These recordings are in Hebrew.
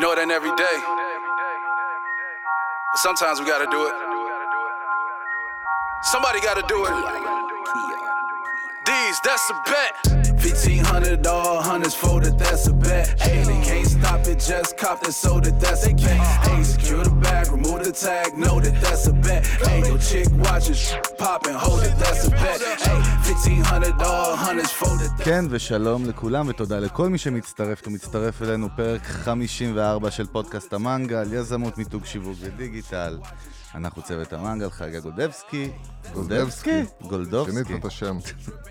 know it ain't every day. But sometimes we gotta do it. Somebody gotta do it. These, that's a bet. 1500 all hundreds folded, that's a bet. Hey, they can't stop it, just cop it, sold it, that's a bet. Hey, secure the bag, remove the tag, know that that's a bet. Hey, your chick watching, popping, hold it, that's a bet. Hey, 1500 all hundreds folded. כן, ושלום לכולם, ותודה לכל מי שמצטרף ומצטרף אלינו, פרק 54 של פודקאסט המנגל, יזמות מיתוג שיווק ודיגיטל. אנחנו צוות המנגל, חגה גודבסקי. גולדבסקי. גולדובסקי. שינית את השם.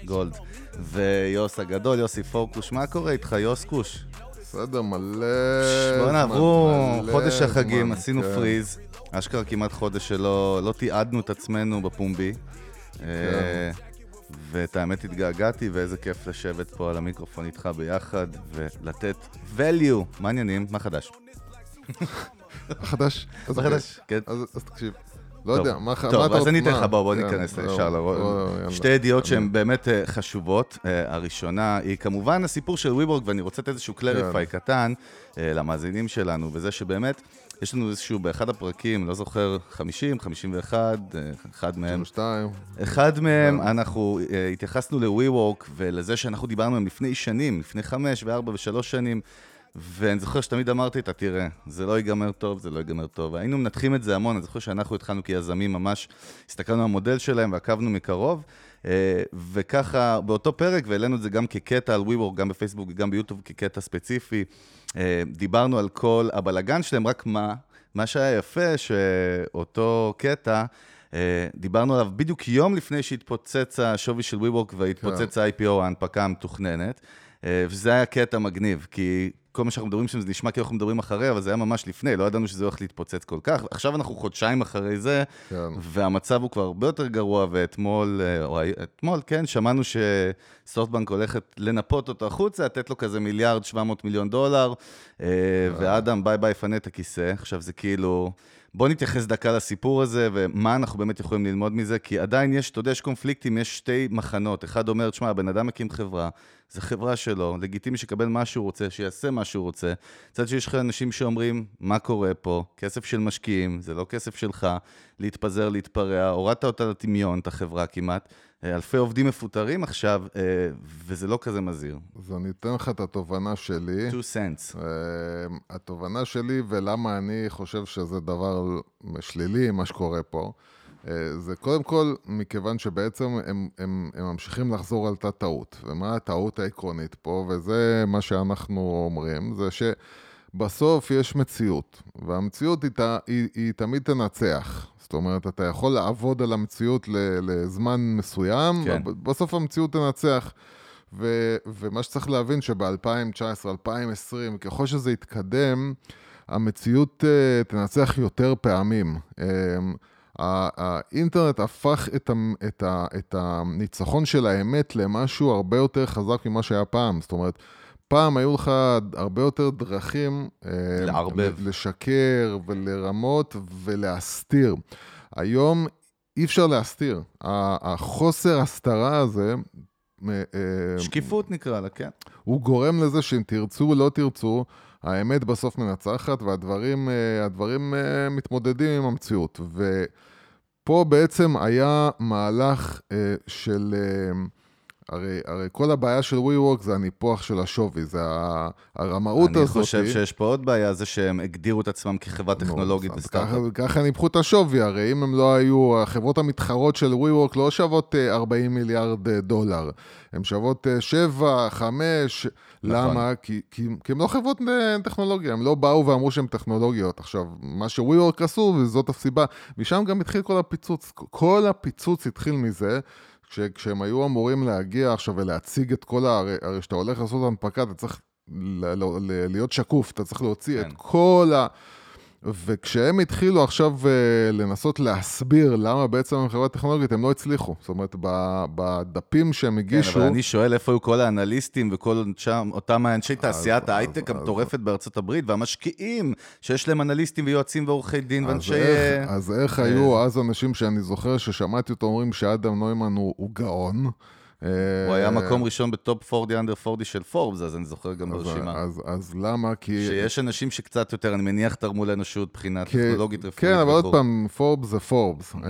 גולד. ויוס הגדול, יוסי פורקוש, מה קורה איתך, יוס קוש? בסדר, מלא בוא'נה, עברו חודש החגים, עשינו כן. פריז. אשכרה כמעט חודש שלא לא תיעדנו את עצמנו בפומבי. כן. אה, ואת האמת התגעגעתי, ואיזה כיף לשבת פה על המיקרופון איתך ביחד, ולתת value. מה העניינים? מה חדש? חדש? מה. חדש? כן. אז תקשיב. לא. יודע, מה ח- מה טוב, אתה אז רוצה- אני אתן? לך, בוא, בוא כן, ניכנס לא, ישר לא, לראות. יאללה. שתי ידיעות שהן באמת אה, חשובות. אה, הראשונה היא כמובן הסיפור של WeWork, ואני רוצה לתת איזשהו קלריפיי כן. קטן אה, למאזינים שלנו, וזה שבאמת, יש לנו איזשהו, באחד הפרקים, לא זוכר, 50, 51, אה, אחד מהם. שתיים. אחד מהם, אנחנו התייחסנו ל-WeWork ולזה שאנחנו דיברנו עליהם לפני שנים, לפני חמש וארבע ושלוש שנים, ואני זוכר שתמיד אמרתי, אתה תראה, זה לא ייגמר טוב, זה לא ייגמר טוב. היינו מנתחים את זה המון, אני זוכר שאנחנו התחלנו כיזמים ממש, הסתכלנו על המודל שלהם ועקבנו מקרוב, אה, וככה, באותו פרק, והעלינו את זה גם כקטע על WeWork, גם בפייסבוק וגם ביוטיוב כקטע ספציפי, אה, דיברנו על כל הבלגן שלהם, רק מה, מה שהיה יפה, שאותו קטע, אה, דיברנו עליו בדיוק יום לפני שהתפוצץ השווי של WeWork והתפוצץ ה-IPO, ההנפקה המתוכננת, וזה היה קטע מגניב, כי כל מה שאנחנו מדברים שם זה נשמע כאילו אנחנו מדברים אחרי, אבל זה היה ממש לפני, לא ידענו שזה הולך להתפוצץ כל כך. עכשיו אנחנו חודשיים אחרי זה, כן. והמצב הוא כבר הרבה יותר גרוע, ואתמול, אה, או אתמול, כן, שמענו שסופטבנק הולכת לנפות אותו החוצה, לתת לו כזה מיליארד 700 מיליון דולר, אה, ואדם, ביי ביי, פנה את הכיסא. עכשיו זה כאילו... בוא נתייחס דקה לסיפור הזה, ומה אנחנו באמת יכולים ללמוד מזה, כי עדיין יש, אתה יודע, יש קונפליקטים, יש שתי מחנות. אחד אומר, תשמע, הבן אדם מקים חברה, זו חברה שלו, לגיטימי שיקבל מה שהוא רוצה, שיעשה מה שהוא רוצה. מצד שיש לך אנשים שאומרים, מה קורה פה? כסף של משקיעים, זה לא כסף שלך, להתפזר, להתפרע, הורדת אותה לטמיון, את החברה כמעט. אה, אלפי עובדים מפוטרים עכשיו, אה, וזה לא כזה מזהיר. אז אני אתן לך את התובנה שלי. two cents. אה, התובנה שלי ולמה אני חושב שזה דבר שלילי, מה שקורה פה, זה קודם כל מכיוון שבעצם הם, הם, הם ממשיכים לחזור על אותה טעות. ומה הטעות העקרונית פה, וזה מה שאנחנו אומרים, זה שבסוף יש מציאות, והמציאות היא, היא, היא תמיד תנצח. זאת אומרת, אתה יכול לעבוד על המציאות לזמן מסוים, כן. בסוף המציאות תנצח. ו, ומה שצריך להבין שב-2019, 2020, ככל שזה יתקדם, המציאות uh, תנצח יותר פעמים. Um, האינטרנט הפך את, ה, את, ה, את הניצחון של האמת למשהו הרבה יותר חזק ממה שהיה פעם. זאת אומרת, פעם היו לך הרבה יותר דרכים אה, לערבב. לשקר ולרמות ולהסתיר. היום אי אפשר להסתיר. החוסר הסתרה הזה, אה, אה, שקיפות נקרא לה, כן? הוא גורם לזה שאם תרצו או לא תרצו, האמת בסוף מנצחת והדברים הדברים, מתמודדים עם המציאות. ופה בעצם היה מהלך של... אה, הרי, הרי כל הבעיה של WeWork זה הניפוח של השווי, זה הרמאות אני הזאת. חושב שיש פה עוד בעיה, זה שהם הגדירו את עצמם כחברה טכנולוגית וסטארט-אפ. ככה- ניפחו את השווי, הרי אם הם לא היו, החברות המתחרות של WeWork לא שוות אה, 40 מיליארד אה, דולר, הן שוות 7, 5, נכון. למה? כי, כי, כי הן לא חברות אה, טכנולוגיה, הם לא באו ואמרו שהן טכנולוגיות. עכשיו, מה ש-WeWork עשו, וזאת הסיבה, משם גם התחיל כל הפיצוץ, כל הפיצוץ התחיל מזה. כש, כשהם היו אמורים להגיע עכשיו ולהציג את כל ה... הרי, כשאתה הולך לעשות הנפקה, אתה צריך ל, ל, ל, להיות שקוף, אתה צריך להוציא כן. את כל ה... וכשהם התחילו עכשיו אה, לנסות להסביר למה בעצם הם חברה טכנולוגית, הם לא הצליחו. זאת אומרת, בדפים שהם כן, הגישו... אבל אני שואל איפה היו כל האנליסטים וכל שם, אותם אנשי תעשיית ההייטק המטורפת בארצות הברית, והמשקיעים, שיש להם אנליסטים ויועצים ועורכי דין אז ואנשי... איך, אה, אז איך היו אז אנשים שאני זוכר ששמעתי אותו אומרים שאדם נוימן הוא, הוא גאון, הוא היה מקום ראשון ב-top 40 under 40 של פורבס, אז אני זוכר גם ברשימה. אז, אז למה? כי... שיש אנשים שקצת יותר, אני מניח, תרמו לאנושות מבחינה כי- טכנולוגית רפואית. כן, אבל עוד. פעם, פורבס זה פורבס. אמ, כן.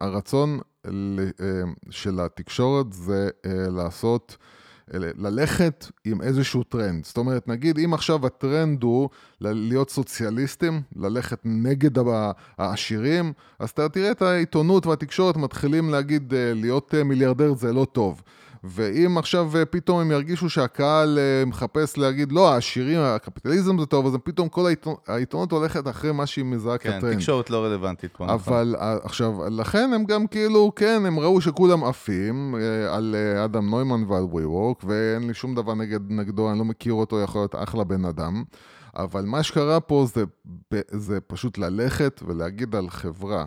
הרצון, אמ, של התקשורת זה אה, לעשות, אה, ללכת עם איזשהו טרנד. זאת אומרת, נגיד, אם עכשיו הטרנד הוא להיות סוציאליסטים, ללכת נגד העשירים, אז אתה תראה את העיתונות והתקשורת מתחילים להגיד, אה, להיות אה, מיליארדר זה לא טוב. ואם עכשיו אה, פתאום הם ירגישו שהקהל אה, מחפש להגיד, לא, העשירים, הקפיטליזם זה טוב, אז פתאום כל העיתונות, הולכת אחרי מה שהיא מזהה כן, כטרנד. תקשורת לא רלוונטית פה. נכון. אבל אה, עכשיו, לכן הם גם כאילו, כן, הם ראו שכולם עפים על אדם נוימן ועל WeWork, ואין לי שום דבר נגד, נגדו, אני לא מכיר אותו, יכול להיות אחלה בן אדם. אבל מה שקרה פה זה, זה פשוט ללכת ולהגיד על חברה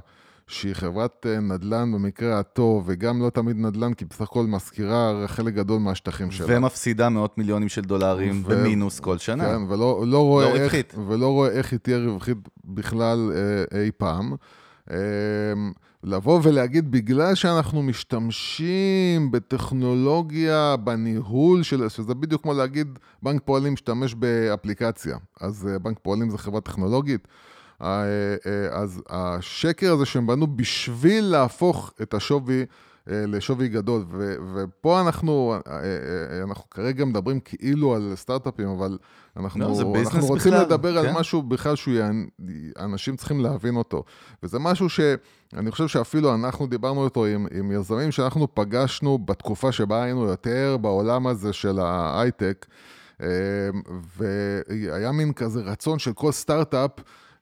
שהיא חברת אה, נדל"ן במקרה הטוב, וגם לא תמיד נדל"ן, כי בסך הכל משכירה חלק גדול מהשטחים שלה. ומפסידה מאות מיליונים של דולרים ו- במינוס כל שנה. כן, ולא לא רואה, לא איך, רווחית. ולא רואה איך היא תהיה רווחית בכלל אה, אי פעם. אה, לבוא ולהגיד, בגלל שאנחנו משתמשים בטכנולוגיה, בניהול של... שזה בדיוק כמו להגיד, בנק פועלים משתמש באפליקציה. אז אה, בנק פועלים זה חברה טכנולוגית. אה, אה, אז השקר הזה שהם בנו בשביל להפוך את השווי אה, לשווי גדול, ו- ופה אנחנו, אנחנו כרגע מדברים כאילו על סטארט-אפים, אבל אנחנו, לא, אנחנו רוצים בכלל, לדבר כן. על משהו בכלל שאנשים צריכים להבין אותו. וזה משהו שאני חושב שאפילו אנחנו דיברנו אותו עם, עם יזמים שאנחנו פגשנו בתקופה שבה היינו יותר בעולם הזה של ההייטק, והיה מין כזה רצון של כל סטארט-אפ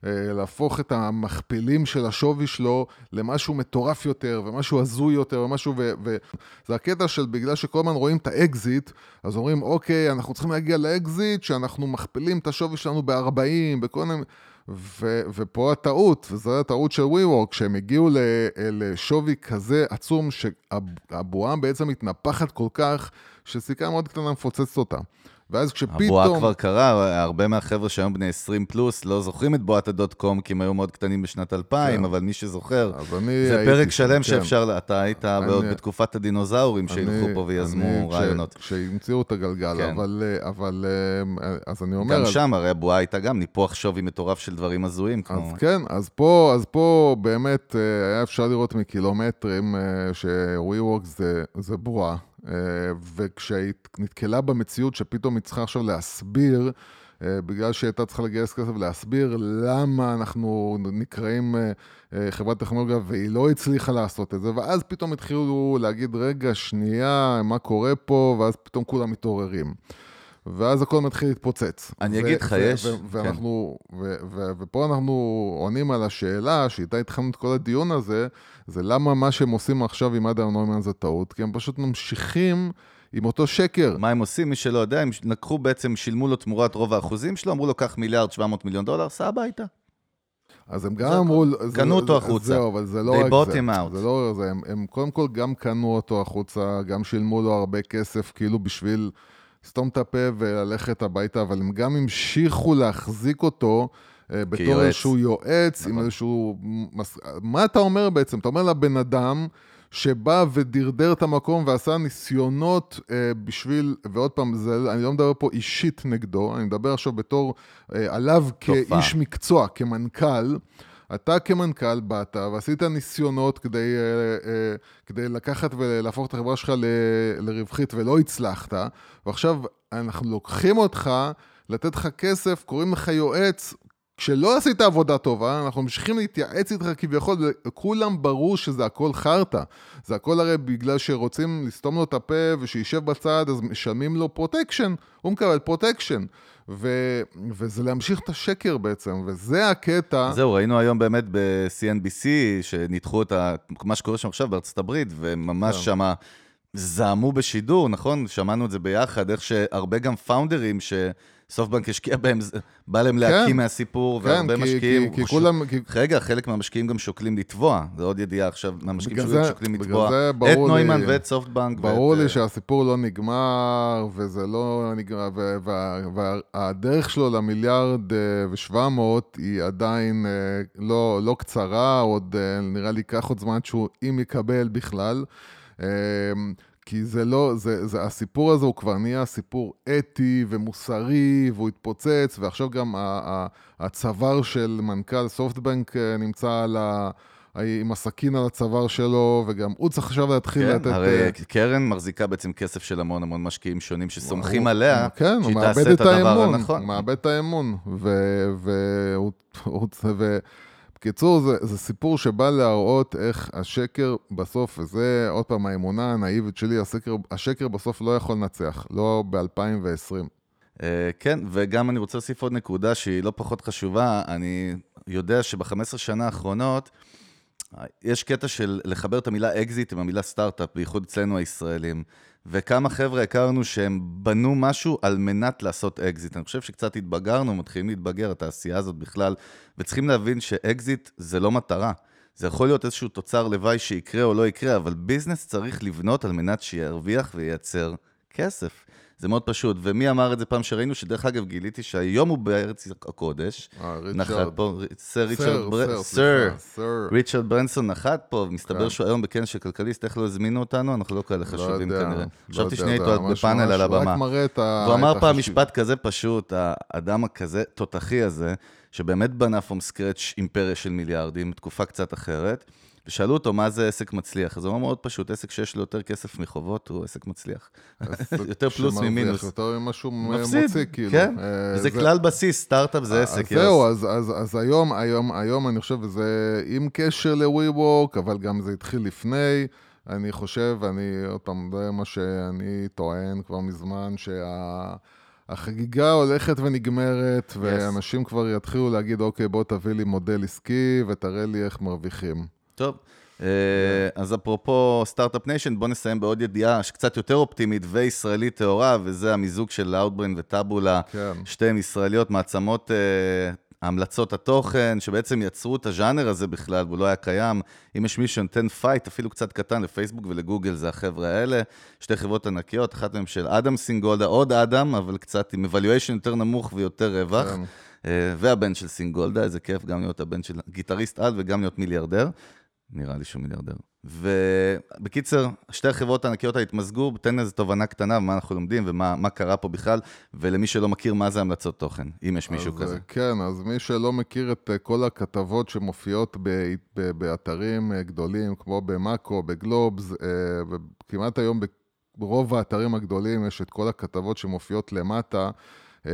להפוך את המכפילים של השווי שלו למשהו מטורף יותר, ומשהו הזוי יותר, ומשהו, ו... וזה הקטע של בגלל שכל הזמן רואים את האקזיט, אז אומרים, אוקיי, אנחנו צריכים להגיע לאקזיט, שאנחנו מכפילים את השווי שלנו ב-40, בכל מיני... ו- ופה הטעות, וזו הטעות של WeWork, שהם הגיעו ל- לשווי כזה עצום, שהבועה בעצם מתנפחת כל כך, שסיכה מאוד קטנה מפוצצת אותה. ואז כשפתאום... הבועה כבר קרה, הרבה מהחבר'ה שהיום בני 20 פלוס לא זוכרים את בועת הדוט קום, כי הם היו מאוד קטנים בשנת 2000, כן. אבל מי שזוכר, אז אני זה הייתי פרק שלם כן. שאפשר, אתה היית עוד בתקופת הדינוזאורים אני- שילכו פה ויזמו אני- רעיונות. כשהמציאו את הגלגל, כן. אבל, אה, אבל, אה, אז אני אומר... גם אז- שם, הרי הבועה הייתה גם ניפוח שווי מטורף של דברים הזויים, אז כמו... כן, אז פה, אז פה באמת אה, היה אפשר לראות מקילומטרים אה, ש-WeWork זה, זה בועה. אה, וכשהיא נתקלה במציאות שפתאום היא צריכה עכשיו להסביר, אה, בגלל שהיא הייתה צריכה לגייס כסף להסביר למה אנחנו נקראים אה, חברת טכנולוגיה והיא לא הצליחה לעשות את זה, ואז פתאום התחילו להגיד, רגע, שנייה, מה קורה פה, ואז פתאום כולם מתעוררים. ואז הכל מתחיל להתפוצץ. אני אגיד לך, יש- כן. ואנחנו, ו- ופה אנחנו עונים על השאלה שאיתה התחלנו את כל הדיון הזה, זה למה מה שהם עושים עכשיו עם אדם נוימן זה טעות, כי הם פשוט ממשיכים עם אותו שקר. מה הם עושים? מי שלא יודע, הם לקחו בעצם, שילמו לו תמורת רוב האחוזים שלו, אמרו לו, קח מיליארד 700 מיליון דולר, סע הביתה. אז הם גם אמרו... קנו אותו החוצה. זהו, אבל זה לא They רק bought זה. him out. זה לא זה, הם, הם קודם כל גם קנו אותו החוצה, גם שילמו לו הרבה כסף, כאילו בשביל לסתום את הפה וללכת הביתה, אבל הם גם המשיכו להחזיק אותו. אה, בתור. איזשהו יועץ, עם נכון. איזשהו... מס... מה אתה אומר בעצם? אתה אומר לבן אדם שבא ודרדר את המקום ועשה ניסיונות אה, בשביל, ועוד פעם, זה, אני לא מדבר פה אישית נגדו, אני מדבר עכשיו בתור אה, עליו תופעה. כאיש מקצוע, כמנכ"ל. אתה כמנכ"ל באת ועשית ניסיונות כדי, אה, אה, כדי לקחת ולהפוך את החברה שלך ל- לרווחית ולא הצלחת, ועכשיו אנחנו לוקחים אותך, לתת לך כסף, קוראים לך יועץ, כשלא עשית עבודה טובה, אנחנו ממשיכים להתייעץ איתך כביכול, וכולם ברור שזה הכל חרטא. זה הכל הרי בגלל שרוצים לסתום לו את הפה ושישב בצד, אז משלמים לו פרוטקשן, הוא מקבל פרוטקשן. ו- וזה להמשיך את השקר בעצם, וזה הקטע. זהו, ראינו היום באמת ב-CNBC, שניתחו את ה... מה שקורה שם עכשיו בארצות הברית, וממש כן. שמה... זעמו בשידור, נכון? שמענו את זה ביחד, איך שהרבה גם פאונדרים שסופטבנק השקיע בהם, בא להם להקים מהסיפור, כן, והרבה כי- משקיעים... כי- כי כולם... כי- רגע, חלק מהמשקיעים גם שוקלים לתבוע, זו עוד ידיעה עכשיו, מהמשקיעים שוקלים- זה- שוקלים לתבוע את ברור נוימן לי- ואת סופטבנק. ברור ואת, לי אה, שהסיפור לא נגמר, וזה לא נגמר, והדרך שלו למיליארד אה, ושבע מאות היא עדיין אה, לא, לא קצרה, עוד אה, נראה לי ייקח עוד זמן שהוא, אם יקבל בכלל. כי זה לא, זה, זה, הסיפור הזה הוא כבר נהיה סיפור אתי ומוסרי, והוא התפוצץ, ועכשיו גם ה, ה, הצוואר של מנכ"ל סופטבנק אה, נמצא על ה... עם הסכין על הצוואר שלו, וגם הוא צריך עכשיו להתחיל כן, לתת... הרי אה, קרן מחזיקה בעצם כסף של המון המון משקיעים שונים שסומכים הוא- עליה, כן, שהיא תעשה את את הדבר האמון, הנכון. הוא מאבד את האמון. ו- והוא- הוא- ו- בקיצור, זה, זה סיפור שבא להראות איך השקר בסוף, וזה עוד פעם האמונה הנאיבית שלי, השקר, השקר בסוף לא יכול לנצח, לא ב-2020. אה, כן, וגם אני רוצה להוסיף עוד נקודה שהיא לא פחות חשובה. אני יודע שב-15 שנה האחרונות, אה, יש קטע של לחבר את המילה אקזיט עם המילה סטארט-אפ, בייחוד אצלנו הישראלים. וכמה חבר'ה הכרנו שהם בנו משהו על מנת לעשות אקזיט. אני חושב שקצת התבגרנו, מתחילים להתבגר, התעשייה הזאת בכלל, וצריכים להבין שאקזיט זה לא מטרה. זה יכול להיות איזשהו תוצר לוואי שיקרה או לא יקרה, אבל ביזנס צריך לבנות על מנת שירוויח וייצר כסף. זה מאוד פשוט. ומי אמר את זה פעם שראינו? שדרך אגב, גיליתי שהיום הוא בארץ הקודש. אה, ריצ'רד. פה, סר ריצ'רד בר... סר, סר. ריצ'רד ברנסון נחת פה, ומסתבר כן. שהוא היום בכנס של כלכליסט, איך לא הזמינו אותנו? אנחנו לא כאלה לא חשובים כנראה. לא חשבתי שנהיה זה איתו בפאנל על הבמה. רק מראה את ה... והוא אמר פעם משפט כזה פשוט, האדם הכזה תותחי הזה, שבאמת בנה פום סקרץ' אימפריה של מיליארדים, תקופה קצת אחרת, ושאלו אותו מה זה עסק מצליח. אז הוא אמר מאוד פשוט, עסק שיש לו יותר כסף מחובות הוא עסק מצליח. יותר פלוס ממינוס. יותר ממה שהוא מוציא, כאילו. כן, אה, וזה זה- כלל בסיס, סטארט-אפ זה אז עסק. זהו. אז, אז, אז היום, היום, היום אני חושב שזה עם קשר ל-WeWork, אבל גם זה התחיל לפני. אני חושב, אני עוד פעם, זה מה שאני טוען כבר מזמן, שהחגיגה הולכת ונגמרת, ואנשים כבר יתחילו להגיד, אוקיי, בוא תביא לי מודל עסקי ותראה לי איך מרוויחים. טוב, אה, אז אפרופו Start-Up Nation, בואו נסיים בעוד ידיעה שקצת יותר אופטימית וישראלית טהורה, וזה המיזוג של Outbrain ו-Taboola, כן. שתיהן ישראליות, מעצמות אה, המלצות התוכן, שבעצם יצרו את הז'אנר הזה בכלל, והוא לא היה קיים. אם יש מישהו שנותן פייט, אפילו קצת קטן, לפייסבוק ולגוגל, זה החבר'ה האלה. שתי חברות ענקיות, אחת מהן של אדם סינגולדה, עוד אדם, אבל קצת עם evaluation יותר נמוך ויותר רווח. כן. אה, והבן של סינגולדה, איזה כיף גם להיות הבן של גיטריסט-על וגם להיות מיליארדר. נראה לי שהוא מיליארדר. ובקיצר, שתי החברות הענקיות האלה התמזגו, תן איזו תובנה קטנה ומה אנחנו לומדים ומה מה קרה פה בכלל, ולמי שלא מכיר מה זה המלצות תוכן, אם יש מישהו אז, כזה. אה, כן, אז מי שלא מכיר את אה, כל הכתבות שמופיעות ב, ב, באתרים אה, גדולים, כמו במאקו, בגלובס, וכמעט היום ברוב האתרים הגדולים יש את כל הכתבות שמופיעות למטה. אה,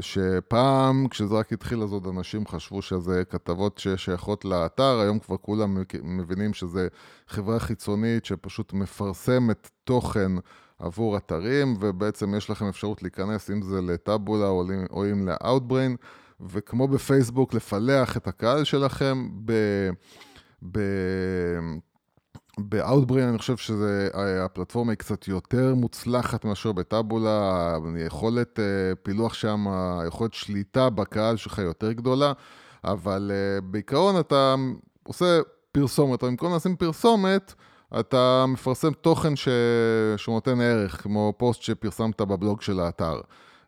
שפעם, כשזה רק התחיל, אז עוד אנשים חשבו שזה כתבות ששייכות לאתר, היום כבר כולם מבינים שזה חברה חיצונית שפשוט מפרסמת תוכן עבור אתרים, ובעצם יש לכם אפשרות להיכנס, אם זה לטאבולה או, אם ל-Outbrain, וכמו בפייסבוק, לפלח את הקהל שלכם. ב... ב... ב-Outbrain אני חושב שהפלטפורמה היא קצת יותר מוצלחת מאשר בטאבולה, היכולת אה, פילוח שם, היכולת שליטה בקהל שלך יותר גדולה, אבל אה, בעיקרון אתה עושה פרסומת, או במקום לשים פרסומת, אתה מפרסם תוכן ש... שהוא נותן ערך, כמו פוסט שפרסמת בבלוג של האתר.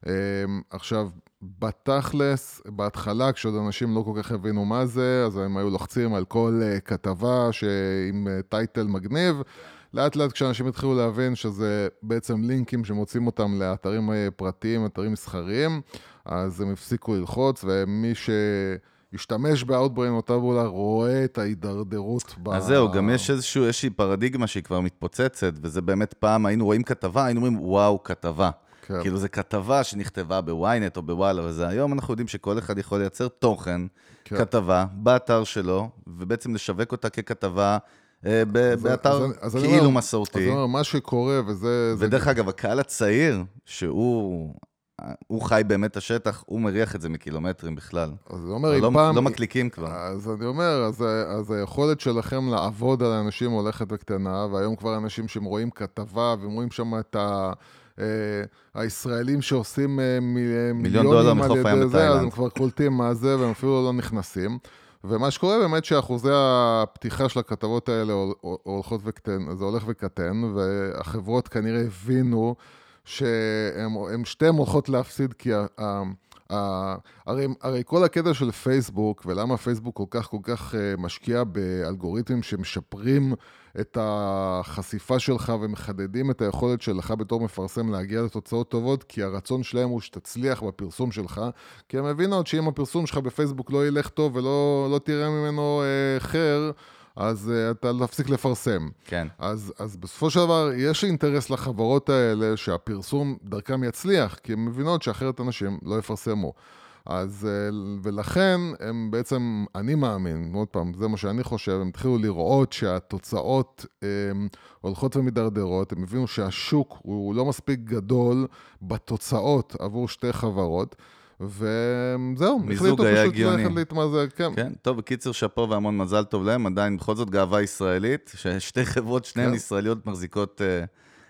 אה, עכשיו, בתכלס, בהתחלה, כשעוד אנשים לא כל כך הבינו מה זה, אז הם היו לוחצים על כל uh, כתבה ש... עם uh, טייטל מגניב. לאט לאט כשאנשים התחילו להבין שזה בעצם לינקים שמוצאים אותם לאתרים uh, פרטיים, אתרים מסחריים, אז הם הפסיקו ללחוץ, ומי שהשתמש ב-Outbrain או Taboola רואה את ההידרדרות ב... אז זהו, גם יש איזושהי פרדיגמה שהיא כבר מתפוצצת, וזה באמת פעם היינו רואים כתבה, היינו אומרים, וואו, כתבה. כן. כאילו, זו כתבה שנכתבה בוויינט או בוואלה וזה. היום אנחנו יודעים שכל אחד יכול לייצר תוכן, כן. כתבה, באתר שלו, ובעצם לשווק אותה ככתבה אה, ב- אז- באתר אז אז כאילו אומר- אז מסורתי. אני אומר, מה שקורה, וזה... זה ודרך אגב, הקהל הצעיר, שהוא הוא חי באמת השטח, הוא מריח את זה מקילומטרים בכלל. אז אני אומר, אם לא, פעם... לא מקליקים כבר. אז אני אומר, אז, אז היכולת שלכם לעבוד על אנשים הולכת וקטנה, והיום כבר אנשים שהם רואים כתבה, והם רואים שם את ה... אה, הישראלים שעושים אה, מיליון דולר מחוף הים בתאילנד. אז הם כבר קולטים מה זה, והם אפילו לא נכנסים. ומה שקורה באמת שאחוזי הפתיחה של הכתבות האלה הולכות וקטן, זה הולך וקטן, והחברות כנראה הבינו שהן שתיהן הולכות להפסיד, כי ה, הרי, הרי כל הקטע של פייסבוק, ולמה פייסבוק כל כך כל כך אה, משקיע באלגוריתמים שמשפרים את החשיפה שלך ומחדדים את היכולת שלך בתור מפרסם להגיע לתוצאות טובות, כי הרצון שלהם הוא שתצליח בפרסום שלך, כי הם מבינות שאם הפרסום שלך בפייסבוק לא ילך טוב ולא לא תראה ממנו אה, חר, אז uh, אתה תפסיק לפרסם. כן. אז, אז בסופו של דבר, יש אינטרס לחברות האלה שהפרסום דרכם יצליח, כי הן מבינות שאחרת אנשים לא יפרסמו. אז, uh, ולכן הם בעצם, אני מאמין, עוד פעם, זה מה שאני חושב, הם התחילו לראות שהתוצאות um, הולכות ומידרדרות, הם הבינו שהשוק הוא לא מספיק גדול בתוצאות עבור שתי חברות. וזהו, החליטו פשוט ללכת להתמזג, כן. כן, טוב, בקיצר, שאפו והמון מזל טוב להם, עדיין בכל זאת גאווה ישראלית, ששתי חברות, שניהן כן. ישראליות, מחזיקות uh,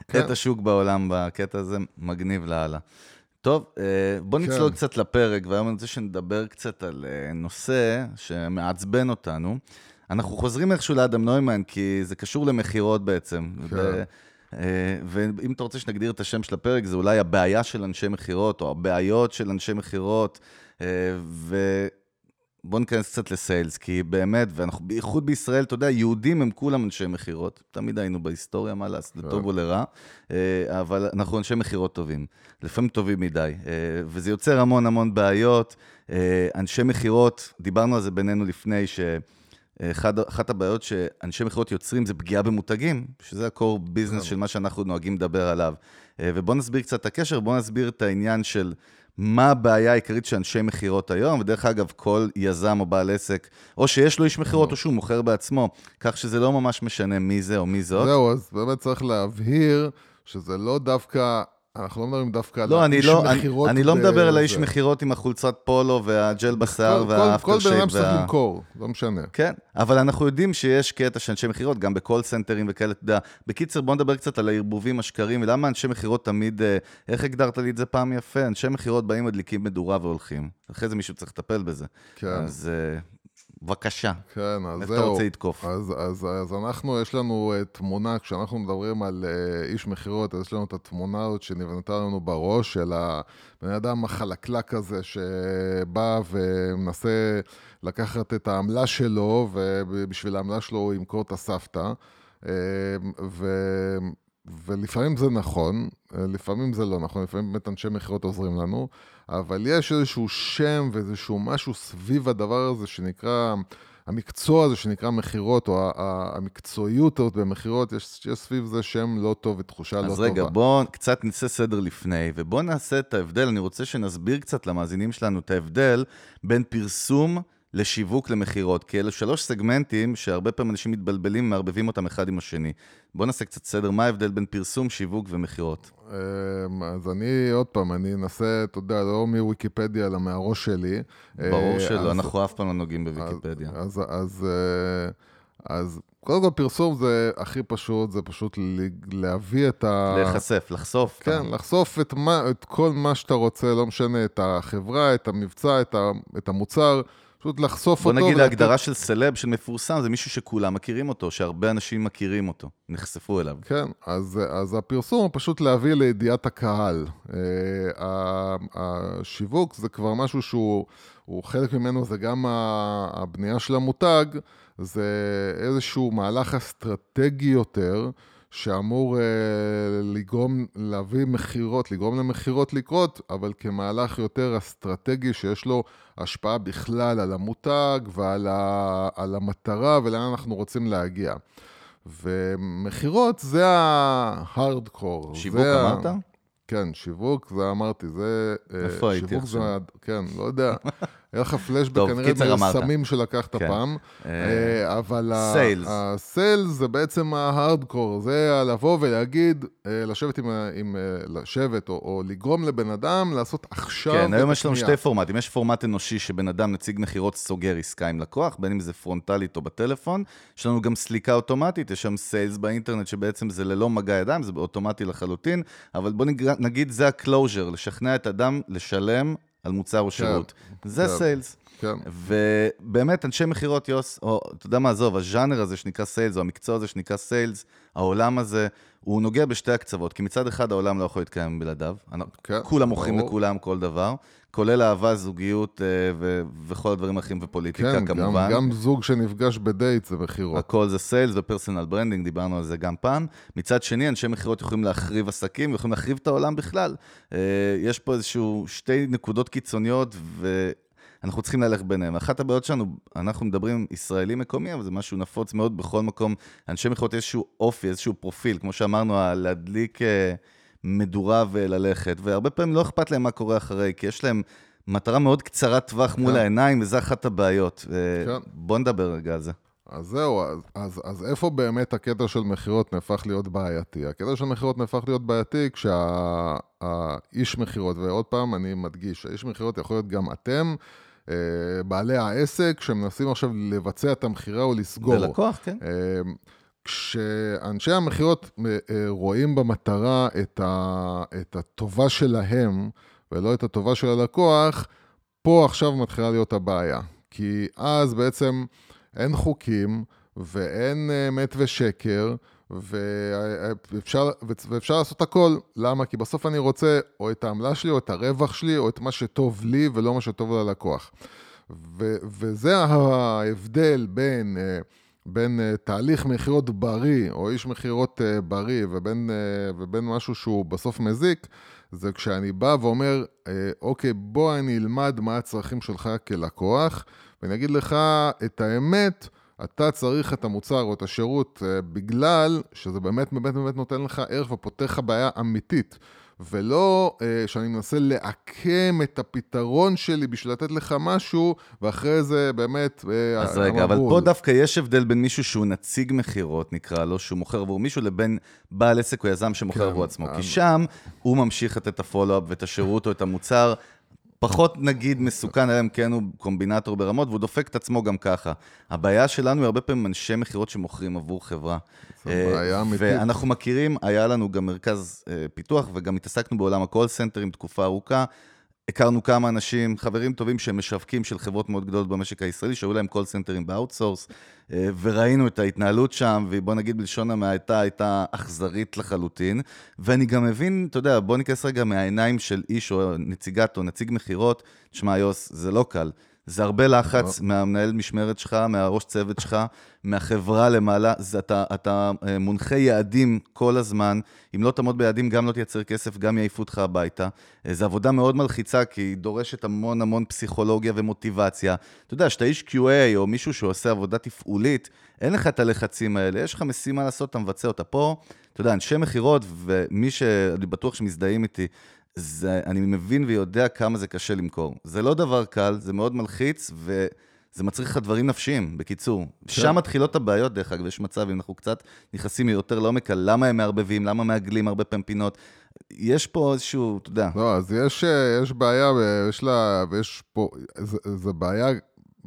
כן. את השוק בעולם בקטע הזה, מגניב לאללה. טוב, uh, בוא נצלול כן. קצת לפרק, והיום אני רוצה שנדבר קצת על uh, נושא שמעצבן אותנו. אנחנו חוזרים איכשהו לאדם נוימן, כי זה קשור למכירות בעצם. כן. ו... אה, ואם אתה רוצה שנגדיר את השם של הפרק, זה אולי הבעיה של אנשי מכירות, או הבעיות של אנשי מכירות, אה, ובואו ניכנס קצת לסיילס, כי באמת, ואנחנו בייחוד בישראל, אתה יודע, יהודים הם כולם אנשי מכירות, תמיד היינו בהיסטוריה, מה לעשות, לטוב או לרע, אה, אבל אנחנו אנשי מכירות טובים, לפעמים טובים מדי, וזה יוצר המון המון בעיות. אנשי מכירות, דיברנו על זה בינינו לפני, ש... אחד, אחת הבעיות שאנשי מכירות יוצרים זה פגיעה במותגים, שזה ה-core business של מה שאנחנו נוהגים לדבר עליו. אה, ובואו נסביר קצת את הקשר, בואו נסביר את העניין של מה הבעיה העיקרית של אנשי מכירות היום, ודרך אגב, כל יזם או בעל עסק, או שיש לו איש מכירות או שהוא מוכר בעצמו, כך שזה לא ממש משנה מי זה או מי זאת. זהו, אז באמת צריך להבהיר שזה לא דווקא אנחנו לא מדברים דווקא לא, על האיש לא, מכירות. אני, אני לא מדבר על האיש מכירות עם החולצת פולו והג'ל בשיער והאפטר שייב. כל בן אדם צריך למכור, לא משנה. כן, אבל אנחנו יודעים שיש קטע של אנשי מכירות, גם בקול סנטרים וכאלה, אתה יודע. בקיצר, בוא נדבר קצת על הערבובים השקרים, ולמה אנשי מכירות תמיד, אה, איך הגדרת לי את זה פעם יפה? אנשי מכירות באים, מדליקים מדורה והולכים. אחרי זה מישהו צריך לטפל בזה. כן. אז אה, בבקשה. כן, אז זהו. איך אתה רוצה לתקוף? אז, אז, אז אנחנו, יש לנו uh, תמונה, כשאנחנו מדברים על uh, איש מכירות, אז יש לנו את התמונה הזאת שנבנתה לנו בראש, של הבן אדם החלקלק הזה, שבא ומנסה לקחת את העמלה שלו, ובשביל העמלה שלו הוא ימכור את הסבתא. Uh, ו... ולפעמים זה נכון, לפעמים זה לא נכון, לפעמים באמת אנשי מכירות עוזרים לנו, אבל יש איזשהו שם ואיזשהו משהו סביב הדבר הזה שנקרא, המקצוע הזה שנקרא מכירות, או המקצועיות הזאת במכירות, יש, יש סביב זה שם לא טוב ותחושה לא טובה. אז רגע, בואו קצת נעשה סדר לפני, ובואו נעשה את ההבדל, אני רוצה שנסביר קצת למאזינים שלנו את ההבדל בין פרסום... לשיווק למכירות, כי אלה שלוש סגמנטים שהרבה פעמים אנשים מתבלבלים, מערבבים אותם אחד עם השני. בואו נעשה קצת סדר, מה ההבדל בין פרסום, שיווק ומכירות? אמ, אז אני, עוד פעם, אני אנסה, אתה יודע, לא מוויקיפדיה, אלא מהראש שלי. ברור אה, שלא, אנחנו אף פעם לא נוגעים בוויקיפדיה. אז, אז, אה, אז קודם כל פרסום זה הכי פשוט, זה פשוט להביא את ה... להיחשף, לחשוף. כן, לחשוף את, מה, את כל מה שאתה רוצה, לא משנה, את החברה, את המבצע, את, ה, את המוצר. פשוט לחשוף בוא אותו. בוא נגיד, ההגדרה של סלב, של מפורסם, זה מישהו שכולם מכירים אותו, שהרבה אנשים מכירים אותו, נחשפו אליו. כן, אז, אז הפרסום הוא פשוט להביא לידיעת הקהל. אה, השיווק זה כבר משהו שהוא, חלק ממנו זה גם הבנייה של המותג, זה איזשהו מהלך אסטרטגי יותר. שאמור uh, לגרום, להביא מכירות, לגרום למכירות לקרות, אבל כמהלך יותר אסטרטגי שיש לו השפעה בכלל על המותג ועל ה, על המטרה ולאן אנחנו רוצים להגיע. ומכירות זה ההארדקור. שיווק אמרת? כן, שיווק, זה אמרתי, זה... אה, איפה הייתי עכשיו? זה, כן, לא יודע. היה לך פלשבק כנראה. בסמים שלקחת כן. פעם, אה, אה, אבל סיילס. הסיילס זה בעצם ההארדקור, זה לבוא ולהגיד, אה, לשבת עם, עם לשבת או, או לגרום לבן אדם לעשות עכשיו כן, היום יש לנו. שתי פורמטים. יש פורמט אנושי שבן אדם, נציג מכירות, סוגר עסקה עם לקוח, בין אם זה פרונטלית או בטלפון. יש לנו גם סליקה אוטומטית, יש שם sales באינטרנט, שבעצם זה ללא מגע ידיים, זה אוטומטי לחלוטין, אבל בוא נג... נגיד זה ה-closure, לשכנע את אדם לשלם על מוצר או שירות. זה כן. sales. כן, ובאמת, אנשי מכירות, יוס, או אתה יודע מה, עזוב, הז'אנר הזה שנקרא sales, או המקצוע הזה שנקרא sales, העולם הזה, הוא נוגע בשתי הקצוות, כי מצד אחד העולם לא יכול להתקיים בלעדיו, כן, כולם מוכרים. לכולם כל דבר, כולל אהבה, זוגיות אה, ו- וכל הדברים האחרים ופוליטיקה כן, גם, כמובן. גם זוג שנפגש בדייט זה מכירות. הכל זה sales ו-personal branding, דיברנו על זה גם פעם. מצד שני, אנשי מכירות יכולים להחריב עסקים, ויכולים להחריב את העולם בכלל. אה, יש פה איזשהו שתי נקודות קיצוניות, ואנחנו צריכים ללכת ביניהם. אחת הבעיות שלנו, אנחנו מדברים ישראלי מקומי, אבל זה משהו נפוץ מאוד בכל מקום. אנשי מכירות איזשהו אופי, איזשהו פרופיל, כמו שאמרנו, להדליק אה, מדורה וללכת, והרבה פעמים לא אכפת להם מה קורה אחרי, כי יש להם... מטרה מאוד קצרת טווח מול כן. העיניים, וזו אחת הבעיות. אה, כן. בוא נדבר רגע על זה. אז זהו, אז, אז, אז איפה באמת הקטע של מכירות נהפך להיות בעייתי? הקטע של מכירות נהפך להיות בעייתי כשהאיש מכירות, ועוד פעם אני מדגיש, האיש מכירות יכול להיות גם אתם, בעלי העסק, שמנסים עכשיו לבצע את המכירה או לסגור. זה לקוח, כן. אה, כשאנשי המכירות אה, אה, רואים במטרה את, ה, את הטובה שלהם ולא את הטובה של הלקוח, פה עכשיו מתחילה להיות הבעיה. כי אז בעצם אין חוקים ואין אמת ושקר, ואפשר, ואפשר לעשות הכל. למה? כי בסוף אני רוצה או את העמלה שלי, או את הרווח שלי, או את מה שטוב לי ולא מה שטוב ללקוח. ו- וזה ההבדל בין, אה, בין אה, תהליך מכירות בריא, או איש מכירות אה, בריא, ובין, ובין משהו שהוא בסוף מזיק, זה כשאני בא ואומר, אוקיי, בוא אני אלמד מה הצרכים שלך כלקוח, ואני אגיד לך את האמת, אתה צריך את המוצר או את השירות אה, בגלל שזה באמת באמת באמת נותן לך ערך ופותר לך בעיה אמיתית. ולא אה, שאני מנסה לעקם את הפתרון שלי בשביל לתת לך משהו, ואחרי זה באמת... אה, אז רגע, אבל. פה דווקא יש הבדל בין מישהו שהוא נציג מכירות, נקרא לו, שהוא מוכר עבור מישהו, לבין בעל עסק או יזם שמוכר כן, עבור עצמו. כי שם הוא ממשיך לתת את הפולו-אפ ואת השירות או את המוצר. פחות נגיד מסוכן, אלא אם כן הוא קומבינטור ברמות, והוא דופק את עצמו גם ככה. הבעיה שלנו היא הרבה פעמים אנשי מכירות שמוכרים עבור חברה. זו אה, בעיה אמיתית. ואנחנו מכירים, היה לנו גם מרכז אה, פיתוח, וגם התעסקנו בעולם הקול סנטרים תקופה ארוכה. הכרנו כמה אנשים, חברים טובים שהם משווקים של חברות מאוד גדולות במשק הישראלי, שהיו להם call centerים ב-outsource, אה, וראינו את ההתנהלות שם, ובוא נגיד בלשון המעטה, הייתה אכזרית לחלוטין. ואני גם מבין, אתה יודע, בוא ניכנס רגע מהעיניים של איש או נציגת או נציג מכירות, תשמע, יוס, זה לא קל. זה הרבה לחץ מהמנהל משמרת שלך, מהראש צוות שלך, מהחברה למעלה. זה, אתה, אתה אה, מונחה יעדים כל הזמן. אם לא תעמוד ביעדים, גם לא תייצר כסף, גם יעיפו אותך הביתה. אה, זו עבודה מאוד מלחיצה, כי היא דורשת המון המון פסיכולוגיה ומוטיבציה. אתה יודע, שאתה איש QA או מישהו שעושה עבודה תפעולית, אין לך את הלחצים האלה, יש לך משימה לעשות, אתה מבצע אותה פה. אתה יודע, אנשי מכירות, ומי שאני בטוח שמזדהים איתי, זה, אני מבין ויודע כמה זה קשה למכור. זה לא דבר קל, זה מאוד מלחיץ, וזה מצריך לך דברים נפשיים, בקיצור. שם מתחילות הבעיות, דרך אגב, יש מצב, אם אנחנו קצת נכנסים יותר לעומק, על למה הם מערבבים, למה מעגלים הרבה פעמים פינות. יש פה איזשהו, אתה יודע, לא, אז יש, אה, יש בעיה, ויש לה, ויש פה, זה בעיה,